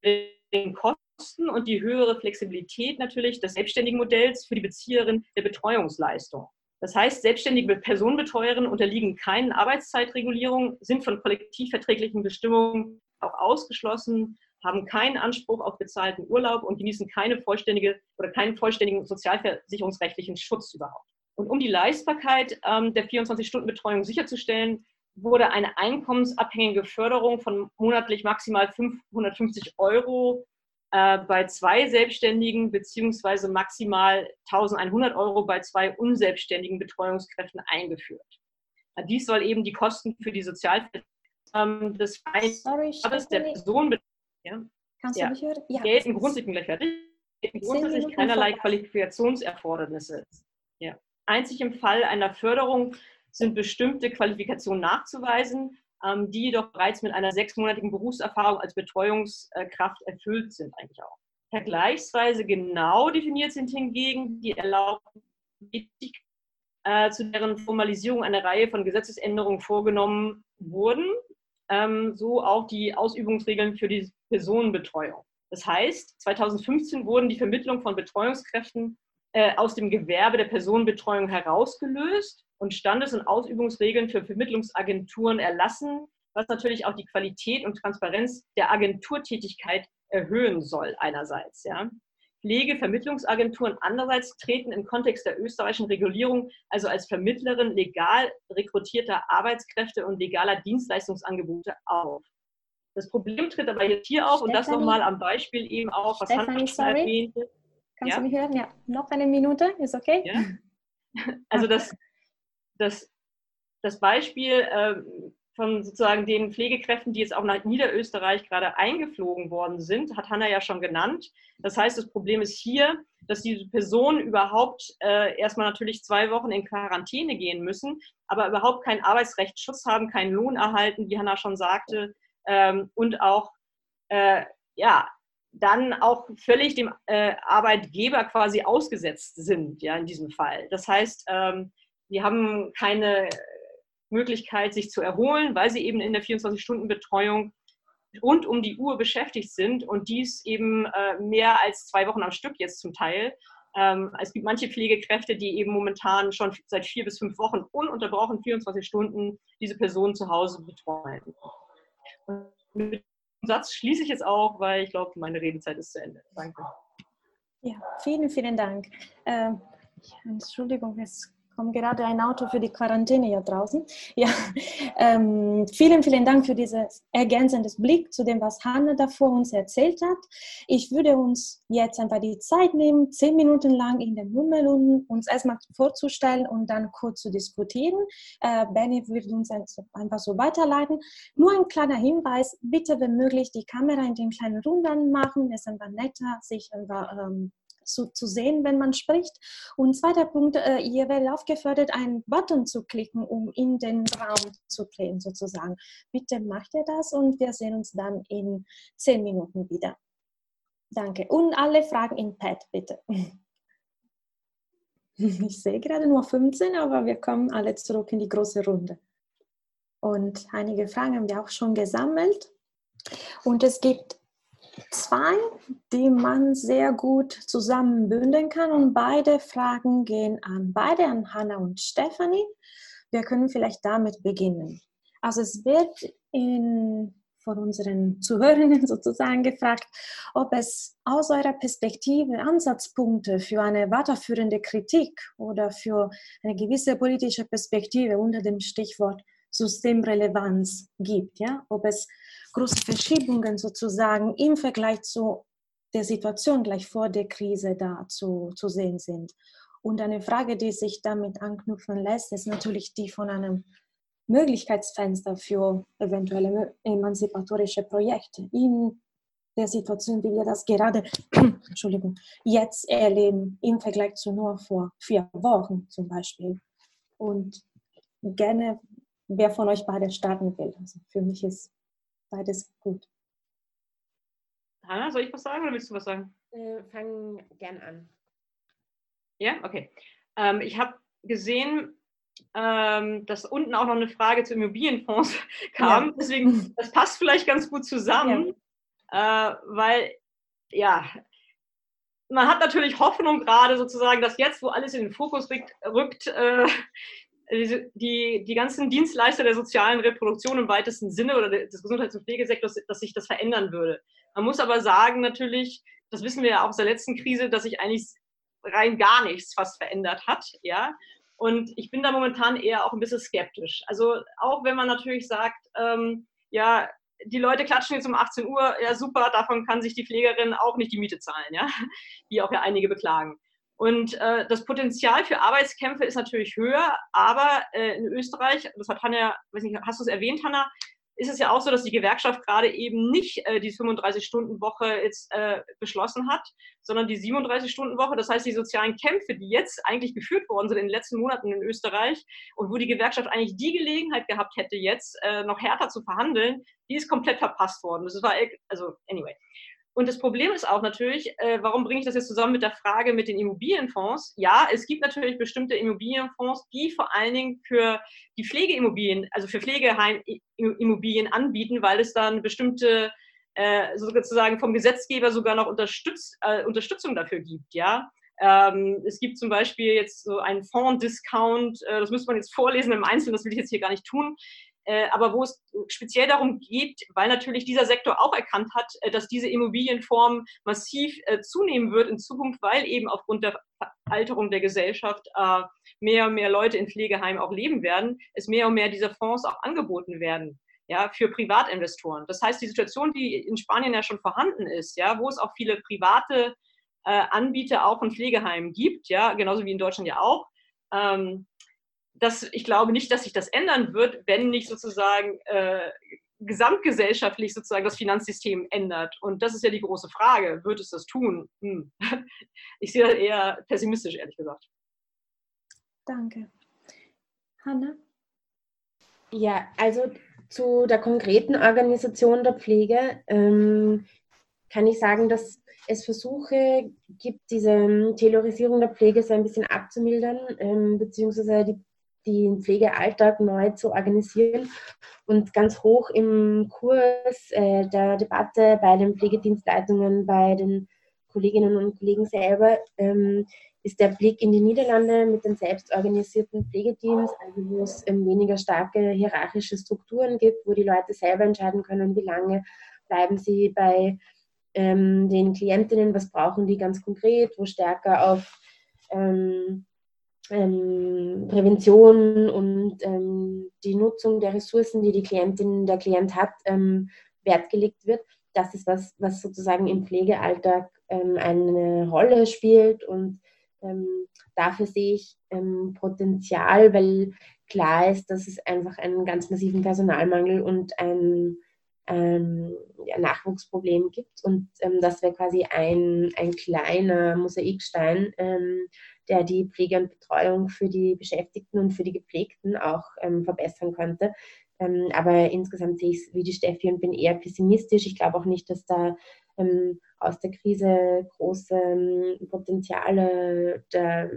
sind Kosten und die höhere Flexibilität natürlich des selbstständigen Modells für die Bezieherin der Betreuungsleistung. Das heißt, selbstständige Personenbetreuerinnen unterliegen keinen Arbeitszeitregulierungen, sind von kollektivverträglichen Bestimmungen auch ausgeschlossen, haben keinen Anspruch auf bezahlten Urlaub und genießen keine vollständige oder keinen vollständigen sozialversicherungsrechtlichen Schutz überhaupt. Und um die Leistbarkeit ähm, der 24-Stunden-Betreuung sicherzustellen, wurde eine einkommensabhängige Förderung von monatlich maximal 550 Euro äh, bei zwei Selbstständigen beziehungsweise maximal 1100 Euro bei zwei unselbstständigen Betreuungskräften eingeführt. Dies soll eben die Kosten für die Sozialversicherung ähm, des Sorry, der Person ja, Kannst ja. du mich hören? Ja. gelten grundsätzlich fertig. Grundsätzlich keinerlei Qualifikationserfordernisse. Ja. Einzig im Fall einer Förderung sind bestimmte Qualifikationen nachzuweisen, ähm, die jedoch bereits mit einer sechsmonatigen Berufserfahrung als Betreuungskraft erfüllt sind, eigentlich auch. Vergleichsweise genau definiert sind hingegen die Erlaubnis, äh, zu deren Formalisierung eine Reihe von Gesetzesänderungen vorgenommen wurden, ähm, so auch die Ausübungsregeln für die Personenbetreuung. Das heißt, 2015 wurden die Vermittlung von Betreuungskräften äh, aus dem Gewerbe der Personenbetreuung herausgelöst und Standes- und Ausübungsregeln für Vermittlungsagenturen erlassen, was natürlich auch die Qualität und Transparenz der Agenturtätigkeit erhöhen soll einerseits. Ja. Pflegevermittlungsagenturen andererseits treten im Kontext der österreichischen Regulierung also als Vermittlerin legal rekrutierter Arbeitskräfte und legaler Dienstleistungsangebote auf. Das Problem tritt aber jetzt hier auf Stephanie, und das nochmal am Beispiel eben auch, was Stephanie, Hannah erwähnte. Kannst ja? du mich hören? Ja, noch eine Minute, ist okay? Ja. Also das, das, das Beispiel äh, von sozusagen den Pflegekräften, die jetzt auch nach Niederösterreich gerade eingeflogen worden sind, hat Hanna ja schon genannt. Das heißt, das Problem ist hier, dass diese Personen überhaupt äh, erstmal natürlich zwei Wochen in Quarantäne gehen müssen, aber überhaupt keinen Arbeitsrechtsschutz haben, keinen Lohn erhalten, wie Hanna schon sagte, ähm, und auch äh, ja, dann auch völlig dem äh, Arbeitgeber quasi ausgesetzt sind, ja, in diesem Fall. Das heißt, ähm, die haben keine Möglichkeit, sich zu erholen, weil sie eben in der 24-Stunden-Betreuung rund um die Uhr beschäftigt sind und dies eben äh, mehr als zwei Wochen am Stück jetzt zum Teil. Ähm, es gibt manche Pflegekräfte, die eben momentan schon seit vier bis fünf Wochen ununterbrochen 24 Stunden diese Person zu Hause betreuen. Mit dem Satz schließe ich jetzt auch, weil ich glaube, meine Redezeit ist zu Ende. Danke. Ja, vielen, vielen Dank. Äh, Entschuldigung, es kommt gerade ein Auto für die Quarantäne hier draußen. Ja, ähm, vielen, vielen Dank für dieses ergänzendes Blick zu dem, was Hanna davor uns erzählt hat. Ich würde uns jetzt einfach die Zeit nehmen, zehn Minuten lang in den Mummel und uns erstmal vorzustellen und dann kurz zu diskutieren. Äh, Benny wird uns einfach so weiterleiten. Nur ein kleiner Hinweis, bitte, wenn möglich, die Kamera in den kleinen Runden machen. Es ist einfach netter, sich einfach ähm, zu, zu sehen, wenn man spricht. Und zweiter Punkt, äh, ihr werdet aufgefordert, einen Button zu klicken, um in den Raum zu drehen, sozusagen. Bitte macht ihr das und wir sehen uns dann in zehn Minuten wieder. Danke. Und alle Fragen in Pad, bitte. [LAUGHS] Ich sehe gerade nur 15, aber wir kommen alle zurück in die große Runde. Und einige Fragen haben wir auch schon gesammelt. Und es gibt zwei, die man sehr gut zusammenbündeln kann. Und beide Fragen gehen an beide, an Hanna und Stefanie. Wir können vielleicht damit beginnen. Also es wird in, von unseren Zuhörern [LAUGHS] sozusagen gefragt, ob es aus eurer Perspektive Ansatzpunkte für eine weiterführende Kritik oder für eine gewisse politische Perspektive unter dem Stichwort Systemrelevanz gibt. Ja? Ob es große Verschiebungen sozusagen im Vergleich zu der Situation gleich vor der Krise da zu, zu sehen sind. Und eine Frage, die sich damit anknüpfen lässt, ist natürlich die von einem Möglichkeitsfenster für eventuelle emanzipatorische Projekte in der Situation, wie wir das gerade [CLEARS THROAT] Entschuldigung, jetzt erleben, im Vergleich zu nur vor vier Wochen zum Beispiel. Und gerne, wer von euch beide starten will. Also für mich ist beides gut. Hanna, soll ich was sagen oder willst du was sagen? Äh, fang gern an. Ja, okay. Ähm, ich habe gesehen, ähm, dass unten auch noch eine Frage zu Immobilienfonds [LAUGHS] kam. Ja. Deswegen, [LAUGHS] das passt vielleicht ganz gut zusammen, ja. äh, weil ja, man hat natürlich Hoffnung gerade sozusagen, dass jetzt, wo alles in den Fokus rückt, rückt äh, die, die ganzen Dienstleister der sozialen Reproduktion im weitesten Sinne oder des Gesundheits- und Pflegesektors, dass sich das verändern würde. Man muss aber sagen, natürlich, das wissen wir ja auch aus der letzten Krise, dass sich eigentlich rein gar nichts fast verändert hat. Ja? Und ich bin da momentan eher auch ein bisschen skeptisch. Also auch wenn man natürlich sagt, ähm, ja, die Leute klatschen jetzt um 18 Uhr, ja super, davon kann sich die Pflegerin auch nicht die Miete zahlen, ja, wie auch ja einige beklagen. Und äh, das Potenzial für Arbeitskämpfe ist natürlich höher, aber äh, in Österreich, das hat Hanna, weiß nicht, hast du es erwähnt, Hanna, ist es ja auch so, dass die Gewerkschaft gerade eben nicht äh, die 35-Stunden-Woche jetzt äh, beschlossen hat, sondern die 37-Stunden-Woche. Das heißt, die sozialen Kämpfe, die jetzt eigentlich geführt worden sind in den letzten Monaten in Österreich und wo die Gewerkschaft eigentlich die Gelegenheit gehabt hätte, jetzt äh, noch härter zu verhandeln, die ist komplett verpasst worden. Das war, also, anyway. Und das Problem ist auch natürlich, äh, warum bringe ich das jetzt zusammen mit der Frage mit den Immobilienfonds? Ja, es gibt natürlich bestimmte Immobilienfonds, die vor allen Dingen für die Pflegeimmobilien, also für Pflegeheimimmobilien anbieten, weil es dann bestimmte äh, sozusagen vom Gesetzgeber sogar noch unterstützt, äh, Unterstützung dafür gibt, ja. Ähm, es gibt zum Beispiel jetzt so einen Fonds-Discount, äh, das müsste man jetzt vorlesen im Einzelnen, das will ich jetzt hier gar nicht tun, aber wo es speziell darum geht, weil natürlich dieser Sektor auch erkannt hat, äh, dass diese Immobilienform massiv äh, zunehmen wird in Zukunft, weil eben aufgrund der Alterung der Gesellschaft mehr und mehr Leute in Pflegeheimen auch leben werden, es mehr und mehr dieser Fonds auch angeboten werden. Ja, für Privatinvestoren. Das heißt, die Situation, die in Spanien ja schon vorhanden ist, ja, wo es auch viele private äh, Anbieter auch in Pflegeheimen gibt, ja, genauso wie in Deutschland ja auch, ähm, dass ich glaube nicht, dass sich das ändern wird, wenn nicht sozusagen äh, gesamtgesellschaftlich sozusagen das Finanzsystem ändert. Und das ist ja die große Frage. Wird es das tun? Hm. [LAUGHS] Ich sehe das eher pessimistisch, ehrlich gesagt. Danke. Hanna? Ja, also zu der konkreten Organisation der Pflege ähm, kann ich sagen, dass es Versuche gibt, diese Taylorisierung der Pflege so ein bisschen abzumildern, ähm, beziehungsweise die den Pflegealltag neu zu organisieren. Und ganz hoch im Kurs äh, der Debatte bei den Pflegedienstleitungen, bei den Kolleginnen und Kollegen selber, ähm, ist der Blick in die Niederlande mit den selbstorganisierten Pflegedienst, also wo es ähm, weniger starke hierarchische Strukturen gibt, wo die Leute selber entscheiden können, wie lange bleiben sie bei ähm, den Klientinnen, was brauchen die ganz konkret, wo stärker auf ähm, ähm, Prävention und ähm, die Nutzung der Ressourcen, die die Klientin, der Klient hat, ähm, Wert gelegt wird. Das ist was, was sozusagen im Pflegealltag ähm, eine Rolle spielt und ähm, dafür sehe ich ähm, Potenzial, weil klar ist, dass es einfach einen ganz massiven Personalmangel und ein, ein ja, Nachwuchsproblem gibt und das wäre quasi ein, ein kleiner Mosaikstein, der die Pflege und Betreuung für die Beschäftigten und für die Gepflegten auch ähm, verbessern könnte. Ähm, aber insgesamt sehe ich es wie die Steffi und bin eher pessimistisch. Ich glaube auch nicht, dass da ähm, aus der Krise große ähm, Potenziale der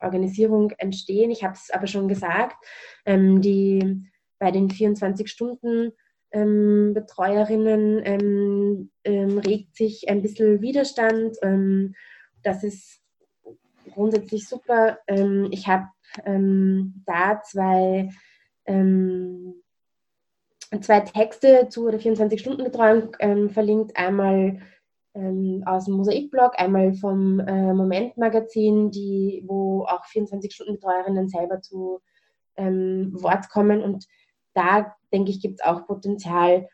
Organisierung entstehen. Ich habe es aber schon gesagt, ähm, die bei den 24 Stunden ähm, Betreuerinnen ähm, ähm, regt sich ein bisschen Widerstand. Ähm, das ist grundsätzlich super. Ähm, ich habe ähm, da zwei, zwei Texte zu der 24-Stunden-Betreuung ähm, verlinkt. Einmal aus dem Mosaikblog, einmal vom äh, Moment-Magazin, wo auch 24-Stunden-Betreuerinnen selber zu Wort kommen. Und da, denke ich, gibt es auch Potenzial,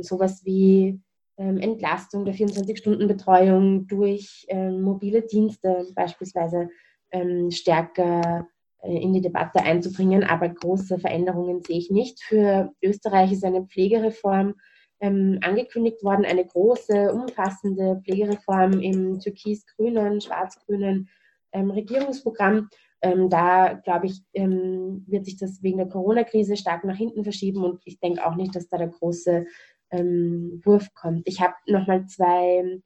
sowas wie ähm, Entlastung der 24-Stunden-Betreuung durch ähm, mobile Dienste beispielsweise ähm, stärker äh, in die Debatte einzubringen. Aber große Veränderungen sehe ich nicht. Für Österreich ist eine Pflegereform ähm, angekündigt worden, eine große, umfassende Pflegereform im türkis-grünen, schwarz-grünen ähm, Regierungsprogramm. Ähm, da, glaube ich, ähm, wird sich das wegen der Corona-Krise stark nach hinten verschieben und ich denke auch nicht, dass da der große ähm, Wurf kommt. Ich habe nochmal zwei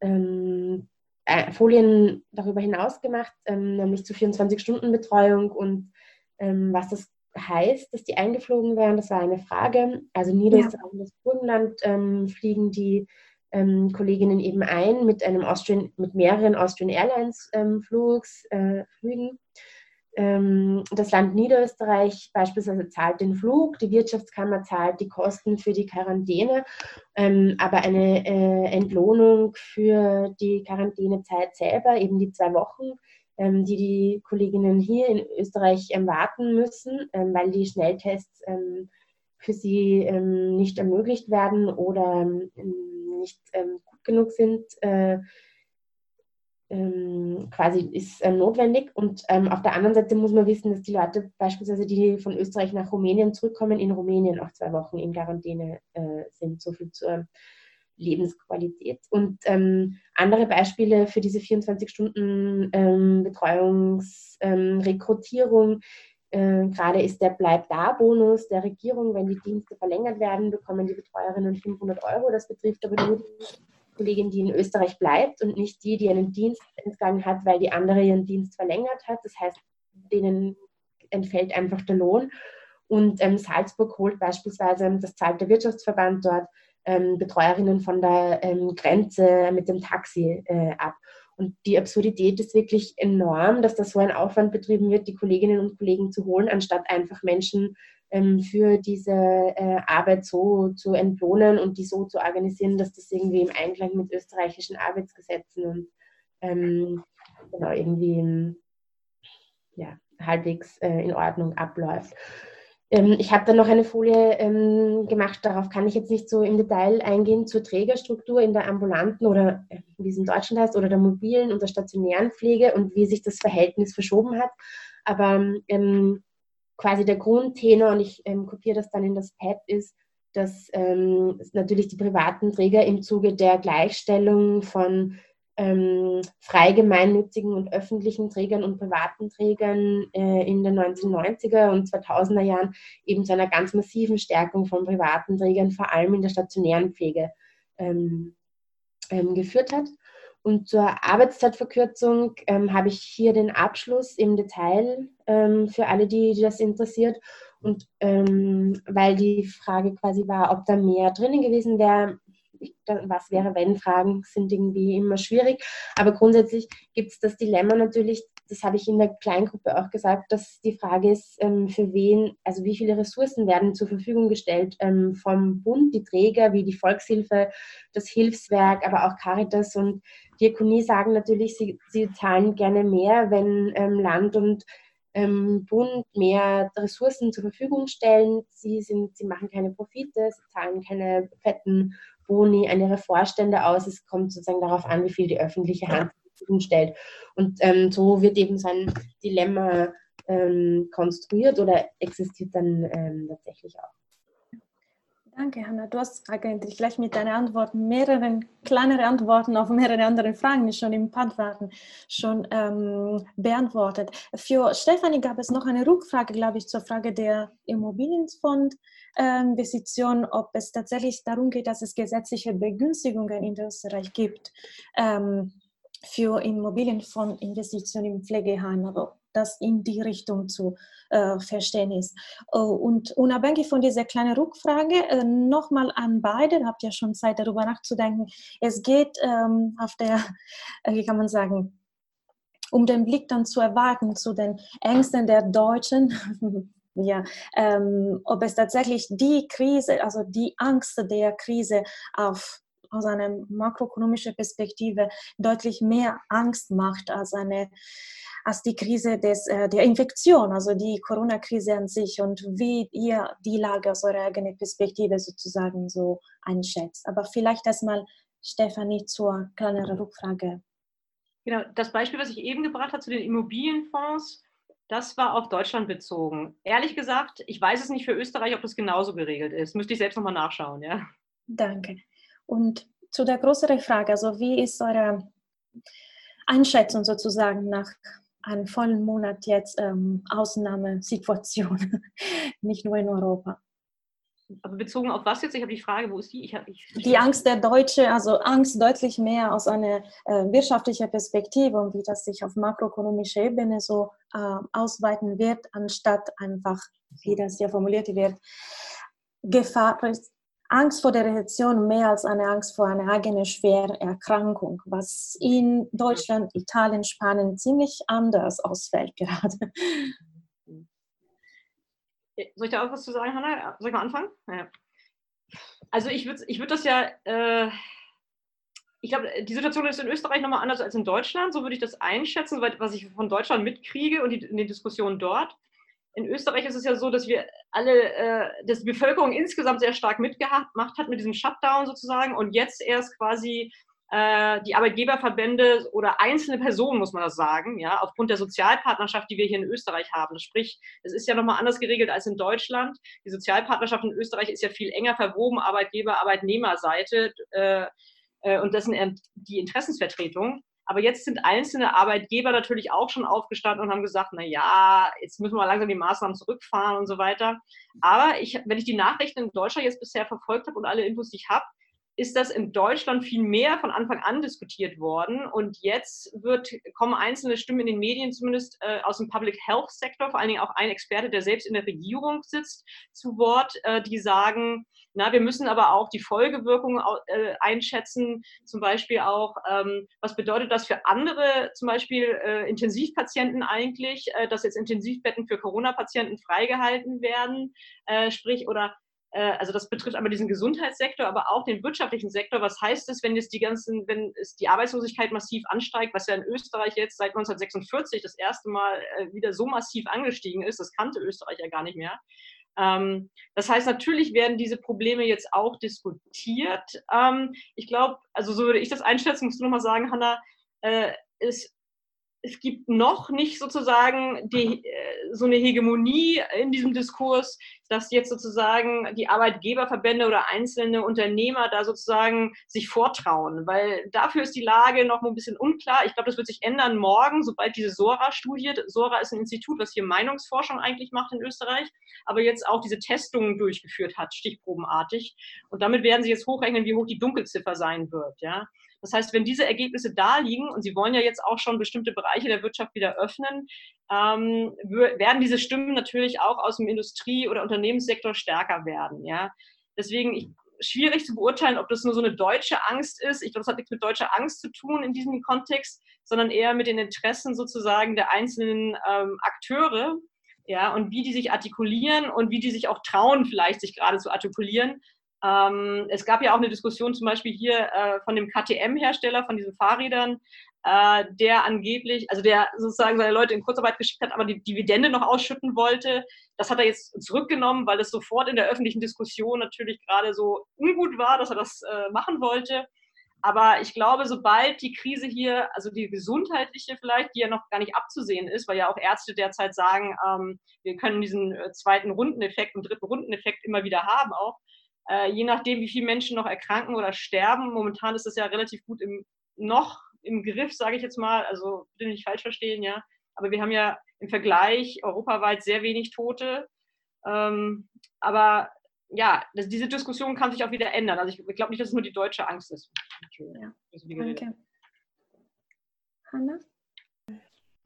ähm, äh, Folien darüber hinaus gemacht, ähm, nämlich zu 24-Stunden-Betreuung und ähm, was das heißt, dass die eingeflogen werden. Das war eine Frage. Also Niederösterreich und das Burgenland fliegen die ähm, Kolleginnen eben ein mit einem Austrian, mit mehreren Austrian Airlines ähm, Flugs, äh, Flügen. Ähm, das Land Niederösterreich beispielsweise zahlt den Flug, die Wirtschaftskammer zahlt die Kosten für die Quarantäne, ähm, aber eine äh, Entlohnung für die Quarantänezeit selber, eben die zwei Wochen, ähm, die die Kolleginnen hier in Österreich warten müssen, weil die Schnelltests für sie nicht ermöglicht werden oder nicht gut genug sind äh, ähm, quasi ist ähm, notwendig. Und ähm, auf der anderen Seite muss man wissen, dass die Leute beispielsweise, die von Österreich nach Rumänien zurückkommen, in Rumänien auch zwei Wochen in Quarantäne äh, sind. So viel zur Lebensqualität. Und ähm, andere Beispiele für diese 24 Stunden ähm, Betreuungsrekrutierung. Ähm, äh, gerade ist der Bleib-da-Bonus der Regierung. Wenn die Dienste verlängert werden, bekommen die Betreuerinnen 500 Euro. Das betrifft aber nur die Kollegin, die in Österreich bleibt und nicht die, die einen Dienst entgangen hat, weil die andere ihren Dienst verlängert hat. Das heißt, denen entfällt einfach der Lohn. Und ähm, Salzburg holt beispielsweise, das zahlt der Wirtschaftsverband dort, ähm, Betreuerinnen von der ähm, Grenze mit dem Taxi äh, ab. Und die Absurdität ist wirklich enorm, dass da so ein Aufwand betrieben wird, die Kolleginnen und Kollegen zu holen, anstatt einfach Menschen ähm, für diese äh, Arbeit so zu entlohnen und die so zu organisieren, dass das irgendwie im Einklang mit österreichischen Arbeitsgesetzen und ähm, genau, irgendwie ja, halbwegs äh, in Ordnung abläuft. Ähm, ich habe dann noch eine Folie ähm, gemacht, darauf kann ich jetzt nicht so im Detail eingehen, zur Trägerstruktur in der ambulanten oder äh, wie es in Deutschland heißt, oder der mobilen und der stationären Pflege und wie sich das Verhältnis verschoben hat. Aber ähm, quasi der Grundtenor, und ich ähm, kopiere das dann in das Pad, ist, dass ähm, natürlich die privaten Träger im Zuge der Gleichstellung von ähm, frei gemeinnützigen und öffentlichen Trägern und privaten Trägern äh, in den 1990er und 2000er Jahren eben zu einer ganz massiven Stärkung von privaten Trägern, vor allem in der stationären Pflege, ähm, ähm, geführt hat. Und zur Arbeitszeitverkürzung ähm, habe ich hier den Abschluss im Detail ähm, für alle, die, die, das interessiert. Und ähm, weil die Frage quasi war, ob da mehr drinnen gewesen wäre, was wäre, wenn Fragen sind irgendwie immer schwierig. Aber grundsätzlich gibt es das Dilemma natürlich, das habe ich in der Kleingruppe auch gesagt, dass die Frage ist, ähm, für wen, also wie viele Ressourcen werden zur Verfügung gestellt ähm, vom Bund, die Träger wie die Volkshilfe, das Hilfswerk, aber auch Caritas und Diakonie sagen natürlich, sie, sie zahlen gerne mehr, wenn ähm, Land und Bund mehr Ressourcen zur Verfügung stellen. Sie, sind, sie machen keine Profite, sie zahlen keine fetten Boni an ihre Vorstände aus. Es kommt sozusagen darauf an, wie viel die öffentliche Hand zur Verfügung stellt. Und ähm, so wird eben so ein Dilemma ähm, konstruiert oder existiert dann ähm, tatsächlich auch. Danke, Hanna. Du hast eigentlich gleich mit deiner Antwort mehrere kleinere Antworten auf mehrere andere Fragen, schon im Pad schon ähm, beantwortet. Für Stefanie gab es noch eine Rückfrage, glaube ich, zur Frage der Immobilienfondinvestition, ähm, ob es tatsächlich darum geht, dass es gesetzliche Begünstigungen in Österreich gibt ähm, für Immobilienfondinvestitionen im Pflegeheim. Aber das in die Richtung zu äh, verstehen ist. Äh, und unabhängig von dieser kleinen Rückfrage, äh, nochmal an beide, habt ihr schon Zeit darüber nachzudenken. Es geht ähm, auf der, [LAUGHS] äh, wie kann man sagen, um den Blick dann zu erwarten zu den Ängsten der Deutschen, [LAUGHS] ja, ähm, ob es tatsächlich die Krise, also die Angst der Krise auf aus einer makroökonomischen Perspektive deutlich mehr Angst macht als eine als die Krise des, äh, der Infektion, also die Corona-Krise an sich und wie ihr die Lage aus eurer eigenen Perspektive sozusagen so einschätzt. Aber vielleicht erstmal, Stefanie, zur kleineren Rückfrage. Genau, das Beispiel, was ich eben gebracht habe zu den Immobilienfonds, das war auf Deutschland bezogen. Ehrlich gesagt, ich weiß es nicht für Österreich, ob das genauso geregelt ist. Müsste ich selbst nochmal nachschauen, ja. Danke. Und zu der größeren Frage, also wie ist eure Einschätzung sozusagen nach einem vollen Monat jetzt ähm, Ausnahmesituation, [LAUGHS] nicht nur in Europa? Aber bezogen auf was jetzt? Ich habe die Frage, wo ist die? Ich hab, ich die Angst der Deutsche, also Angst deutlich mehr aus einer äh, wirtschaftlichen Perspektive und wie das sich auf makroökonomischer Ebene so äh, ausweiten wird, anstatt einfach, wie das hier formuliert wird, Gefahr, Angst vor der Rezession mehr als eine Angst vor einer eigenen schweren Erkrankung, was in Deutschland, Italien, Spanien ziemlich anders ausfällt gerade. Soll ich da auch was zu sagen, Hanna? Soll ich mal anfangen? Ja. Also ich würde ich würd das ja, äh, ich glaube, die Situation ist in Österreich nochmal anders als in Deutschland, so würde ich das einschätzen, was ich von Deutschland mitkriege und die, in den Diskussionen dort in Österreich ist es ja so, dass wir alle, äh, dass die Bevölkerung insgesamt sehr stark mitgemacht hat mit diesem Shutdown sozusagen und jetzt erst quasi äh, die Arbeitgeberverbände oder einzelne Personen, muss man das sagen, ja, aufgrund der Sozialpartnerschaft, die wir hier in Österreich haben. Sprich, es ist ja nochmal anders geregelt als in Deutschland. Die Sozialpartnerschaft in Österreich ist ja viel enger verwoben, Arbeitgeber, Arbeitnehmerseite äh, äh, und das sind die Interessensvertretung. Aber jetzt sind einzelne Arbeitgeber natürlich auch schon aufgestanden und haben gesagt, na ja, jetzt müssen wir langsam die Maßnahmen zurückfahren und so weiter. Aber ich, wenn ich die Nachrichten in Deutschland jetzt bisher verfolgt habe und alle Infos, die ich habe, ist das in Deutschland viel mehr von Anfang an diskutiert worden. Und jetzt wird, kommen einzelne Stimmen in den Medien, zumindest äh, aus dem Public Health Sektor, vor allen Dingen auch ein Experte, der selbst in der Regierung sitzt, zu Wort, äh, die sagen, na, wir müssen aber auch die Folgewirkungen äh, einschätzen, zum Beispiel auch, ähm, was bedeutet das für andere, zum Beispiel äh, Intensivpatienten eigentlich, äh, dass jetzt Intensivbetten für Corona-Patienten freigehalten werden, äh, sprich, oder also das betrifft aber diesen Gesundheitssektor, aber auch den wirtschaftlichen Sektor. Was heißt es, wenn jetzt die ganzen, wenn es die Arbeitslosigkeit massiv ansteigt, was ja in Österreich jetzt seit 1946 das erste Mal äh, wieder so massiv angestiegen ist, das kannte Österreich ja gar nicht mehr. Ähm, das heißt, natürlich werden diese Probleme jetzt auch diskutiert. Ähm, ich glaube, also so würde ich das einschätzen, musst du nochmal sagen, Hanna, äh, es es gibt noch nicht sozusagen die, äh, so eine Hegemonie in diesem Diskurs, dass jetzt sozusagen die Arbeitgeberverbände oder einzelne Unternehmer da sozusagen sich vortrauen, weil dafür ist die Lage noch ein bisschen unklar. Ich glaube, das wird sich ändern morgen, sobald diese SORA-Studie, SORA ist ein Institut, was hier Meinungsforschung eigentlich macht in Österreich, aber jetzt auch diese Testungen durchgeführt hat, stichprobenartig. Und damit werden sie jetzt hochrechnen, wie hoch die Dunkelziffer sein wird. Ja? Das heißt, wenn diese Ergebnisse da liegen, und Sie wollen ja jetzt auch schon bestimmte Bereiche der Wirtschaft wieder öffnen, ähm, werden diese Stimmen natürlich auch aus dem Industrie- oder Unternehmenssektor stärker werden. Ja? Deswegen ich, schwierig zu beurteilen, ob das nur so eine deutsche Angst ist. Ich glaube, das hat nichts mit deutscher Angst zu tun in diesem Kontext, sondern eher mit den Interessen sozusagen der einzelnen ähm, Akteure, ja, und wie die sich artikulieren und wie die sich auch trauen, vielleicht sich gerade zu artikulieren, ähm, es gab ja auch eine Diskussion zum Beispiel hier äh, von dem KTM-Hersteller, von diesen Fahrrädern, äh, der angeblich, also der sozusagen seine Leute in Kurzarbeit geschickt hat, aber die Dividende noch ausschütten wollte. Das hat er jetzt zurückgenommen, weil es sofort in der öffentlichen Diskussion natürlich gerade so ungut war, dass er das äh, machen wollte. Aber ich glaube, sobald die Krise hier, also die gesundheitliche vielleicht, die ja noch gar nicht abzusehen ist, weil ja auch Ärzte derzeit sagen, ähm, wir können diesen äh, zweiten Rundeneffekt und dritten Rundeneffekt immer wieder haben auch, äh, je nachdem, wie viele Menschen noch erkranken oder sterben. Momentan ist das ja relativ gut im, noch im Griff, sage ich jetzt mal. Also bitte nicht falsch verstehen, ja. Aber wir haben ja im Vergleich europaweit sehr wenig Tote. Ähm, aber ja, das, diese Diskussion kann sich auch wieder ändern. Also ich, ich glaube nicht, dass es nur die deutsche Angst ist. Ja. Danke. Hanna?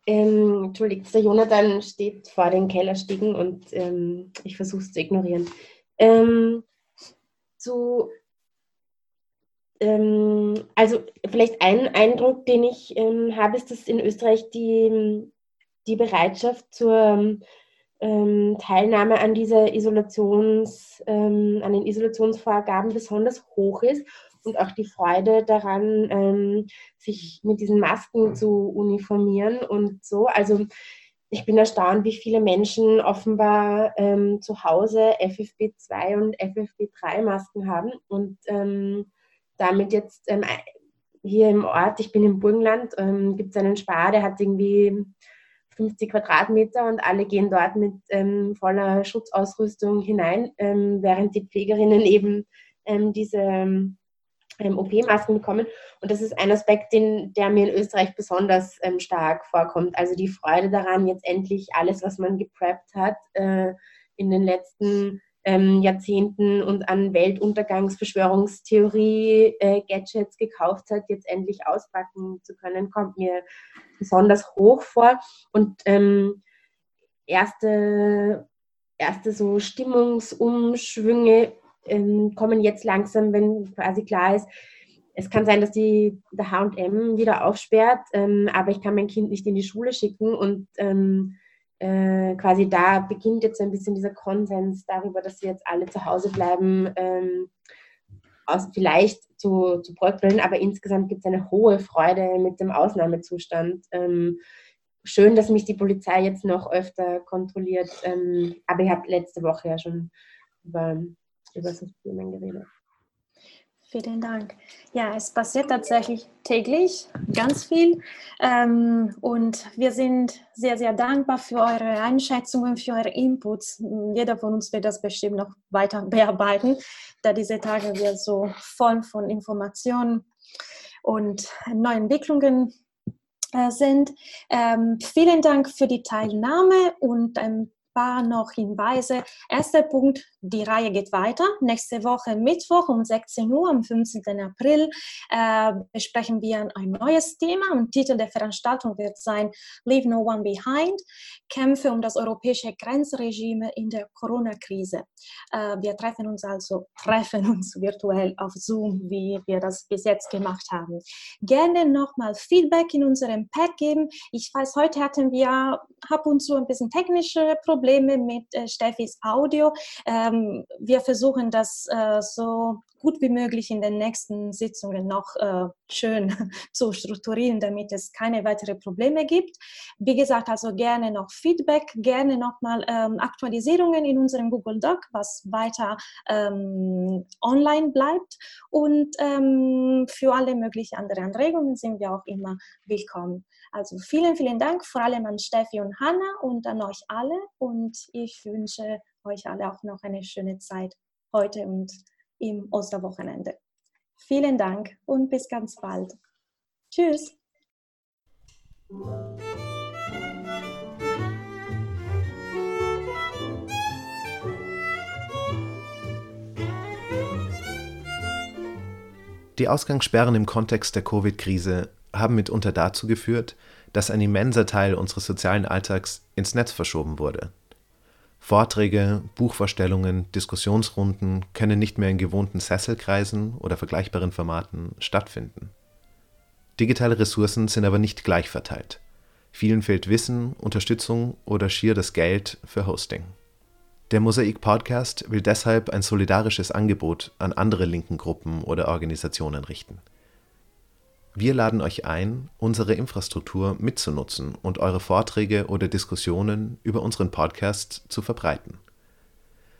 Ähm, Entschuldigt, der Jonathan steht vor den Kellerstiegen und ähm, ich versuche es zu ignorieren. Ähm, zu, ähm, also vielleicht ein Eindruck, den ich ähm, habe, ist, dass in Österreich die, die Bereitschaft zur ähm, Teilnahme an dieser Isolations, ähm, an den Isolationsvorgaben besonders hoch ist und auch die Freude daran, ähm, sich mit diesen Masken zu uniformieren und so. Also ich bin erstaunt, wie viele Menschen offenbar ähm, zu Hause FFP2 und FFP3 Masken haben und ähm, damit jetzt ähm, hier im Ort, ich bin im Burgenland, ähm, gibt es einen Spar, der hat irgendwie 50 Quadratmeter und alle gehen dort mit ähm, voller Schutzausrüstung hinein, ähm, während die Pflegerinnen [LAUGHS] eben diese OP-Masken bekommen. Und das ist ein Aspekt, den, der mir in Österreich besonders ähm, stark vorkommt. Also die Freude daran, jetzt endlich alles, was man gepreppt hat äh, in den letzten ähm, Jahrzehnten und an Weltuntergangsverschwörungstheorie-Gadgets äh, gekauft hat, jetzt endlich auspacken zu können, kommt mir besonders hoch vor. Und ähm, erste, erste so Stimmungsumschwünge ähm, kommen jetzt langsam, wenn quasi klar ist, es kann sein, dass die, der H&M wieder aufsperrt, ähm, aber ich kann mein Kind nicht in die Schule schicken und ähm, äh, quasi da beginnt jetzt ein bisschen dieser Konsens darüber, dass wir jetzt alle zu Hause bleiben, ähm, aus, vielleicht zu, zu bröckeln, aber insgesamt gibt es eine hohe Freude mit dem Ausnahmezustand. Ähm, schön, dass mich die Polizei jetzt noch öfter kontrolliert, ähm, aber ich habe letzte Woche ja schon über, über so Themen geredet. Vielen Dank. Ja, es passiert tatsächlich täglich ganz viel ähm, und wir sind sehr, sehr dankbar für eure Einschätzungen, für eure Inputs. Jeder von uns wird das bestimmt noch weiter [LAUGHS] bearbeiten, da diese Tage wir so voll von Informationen und neuen Entwicklungen äh, sind. Ähm, vielen Dank für die Teilnahme und ein paar noch Hinweise. Erster Punkt, die Reihe geht weiter. Nächste Woche Mittwoch um 16 Uhr, am 15. April, äh, besprechen wir ein neues Thema und Titel der Veranstaltung wird sein Leave No One Behind, Kämpfe um das europäische Grenzregime in der Corona-Krise. Äh, wir treffen uns also, [LAUGHS] treffen uns virtuell auf Zoom, wie wir das bis jetzt gemacht haben. Gerne nochmal Feedback in unserem Pad geben. Ich weiß, heute hatten wir ab und zu ein bisschen technische Probleme mit äh, Steffis Audio. Ähm, ähm, wir versuchen das äh, so gut wie möglich in den nächsten Sitzungen noch äh, schön [LAUGHS] zu strukturieren, damit es keine weiteren Probleme gibt. Wie gesagt, also gerne noch Feedback, gerne nochmal ähm, Aktualisierungen in unserem Google Doc, was weiter ähm, online bleibt. Und ähm, für alle möglichen anderen Anregungen sind wir auch immer willkommen. Also vielen, vielen Dank vor allem an Steffi und Hanna und an euch alle. Und ich wünsche euch alle auch noch eine schöne Zeit heute und im Osterwochenende. Vielen Dank und bis ganz bald. Tschüss. Die Ausgangssperren im Kontext der Covid-Krise haben mitunter dazu geführt, dass ein immenser Teil unseres sozialen Alltags ins Netz verschoben wurde. Vorträge, Buchvorstellungen, Diskussionsrunden können nicht mehr in gewohnten Sesselkreisen oder vergleichbaren Formaten stattfinden. Digitale Ressourcen sind aber nicht gleich verteilt. Vielen fehlt Wissen, Unterstützung oder schier das Geld für Hosting. Der Mosaik Podcast will deshalb ein solidarisches Angebot an andere linken Gruppen oder Organisationen richten. Wir laden euch ein, unsere Infrastruktur mitzunutzen und eure Vorträge oder Diskussionen über unseren Podcast zu verbreiten.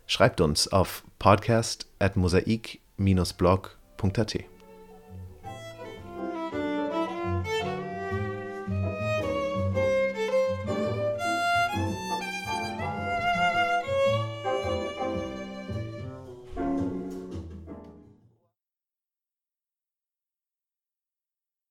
Schreibt uns auf podcast@mosaik-blog.at.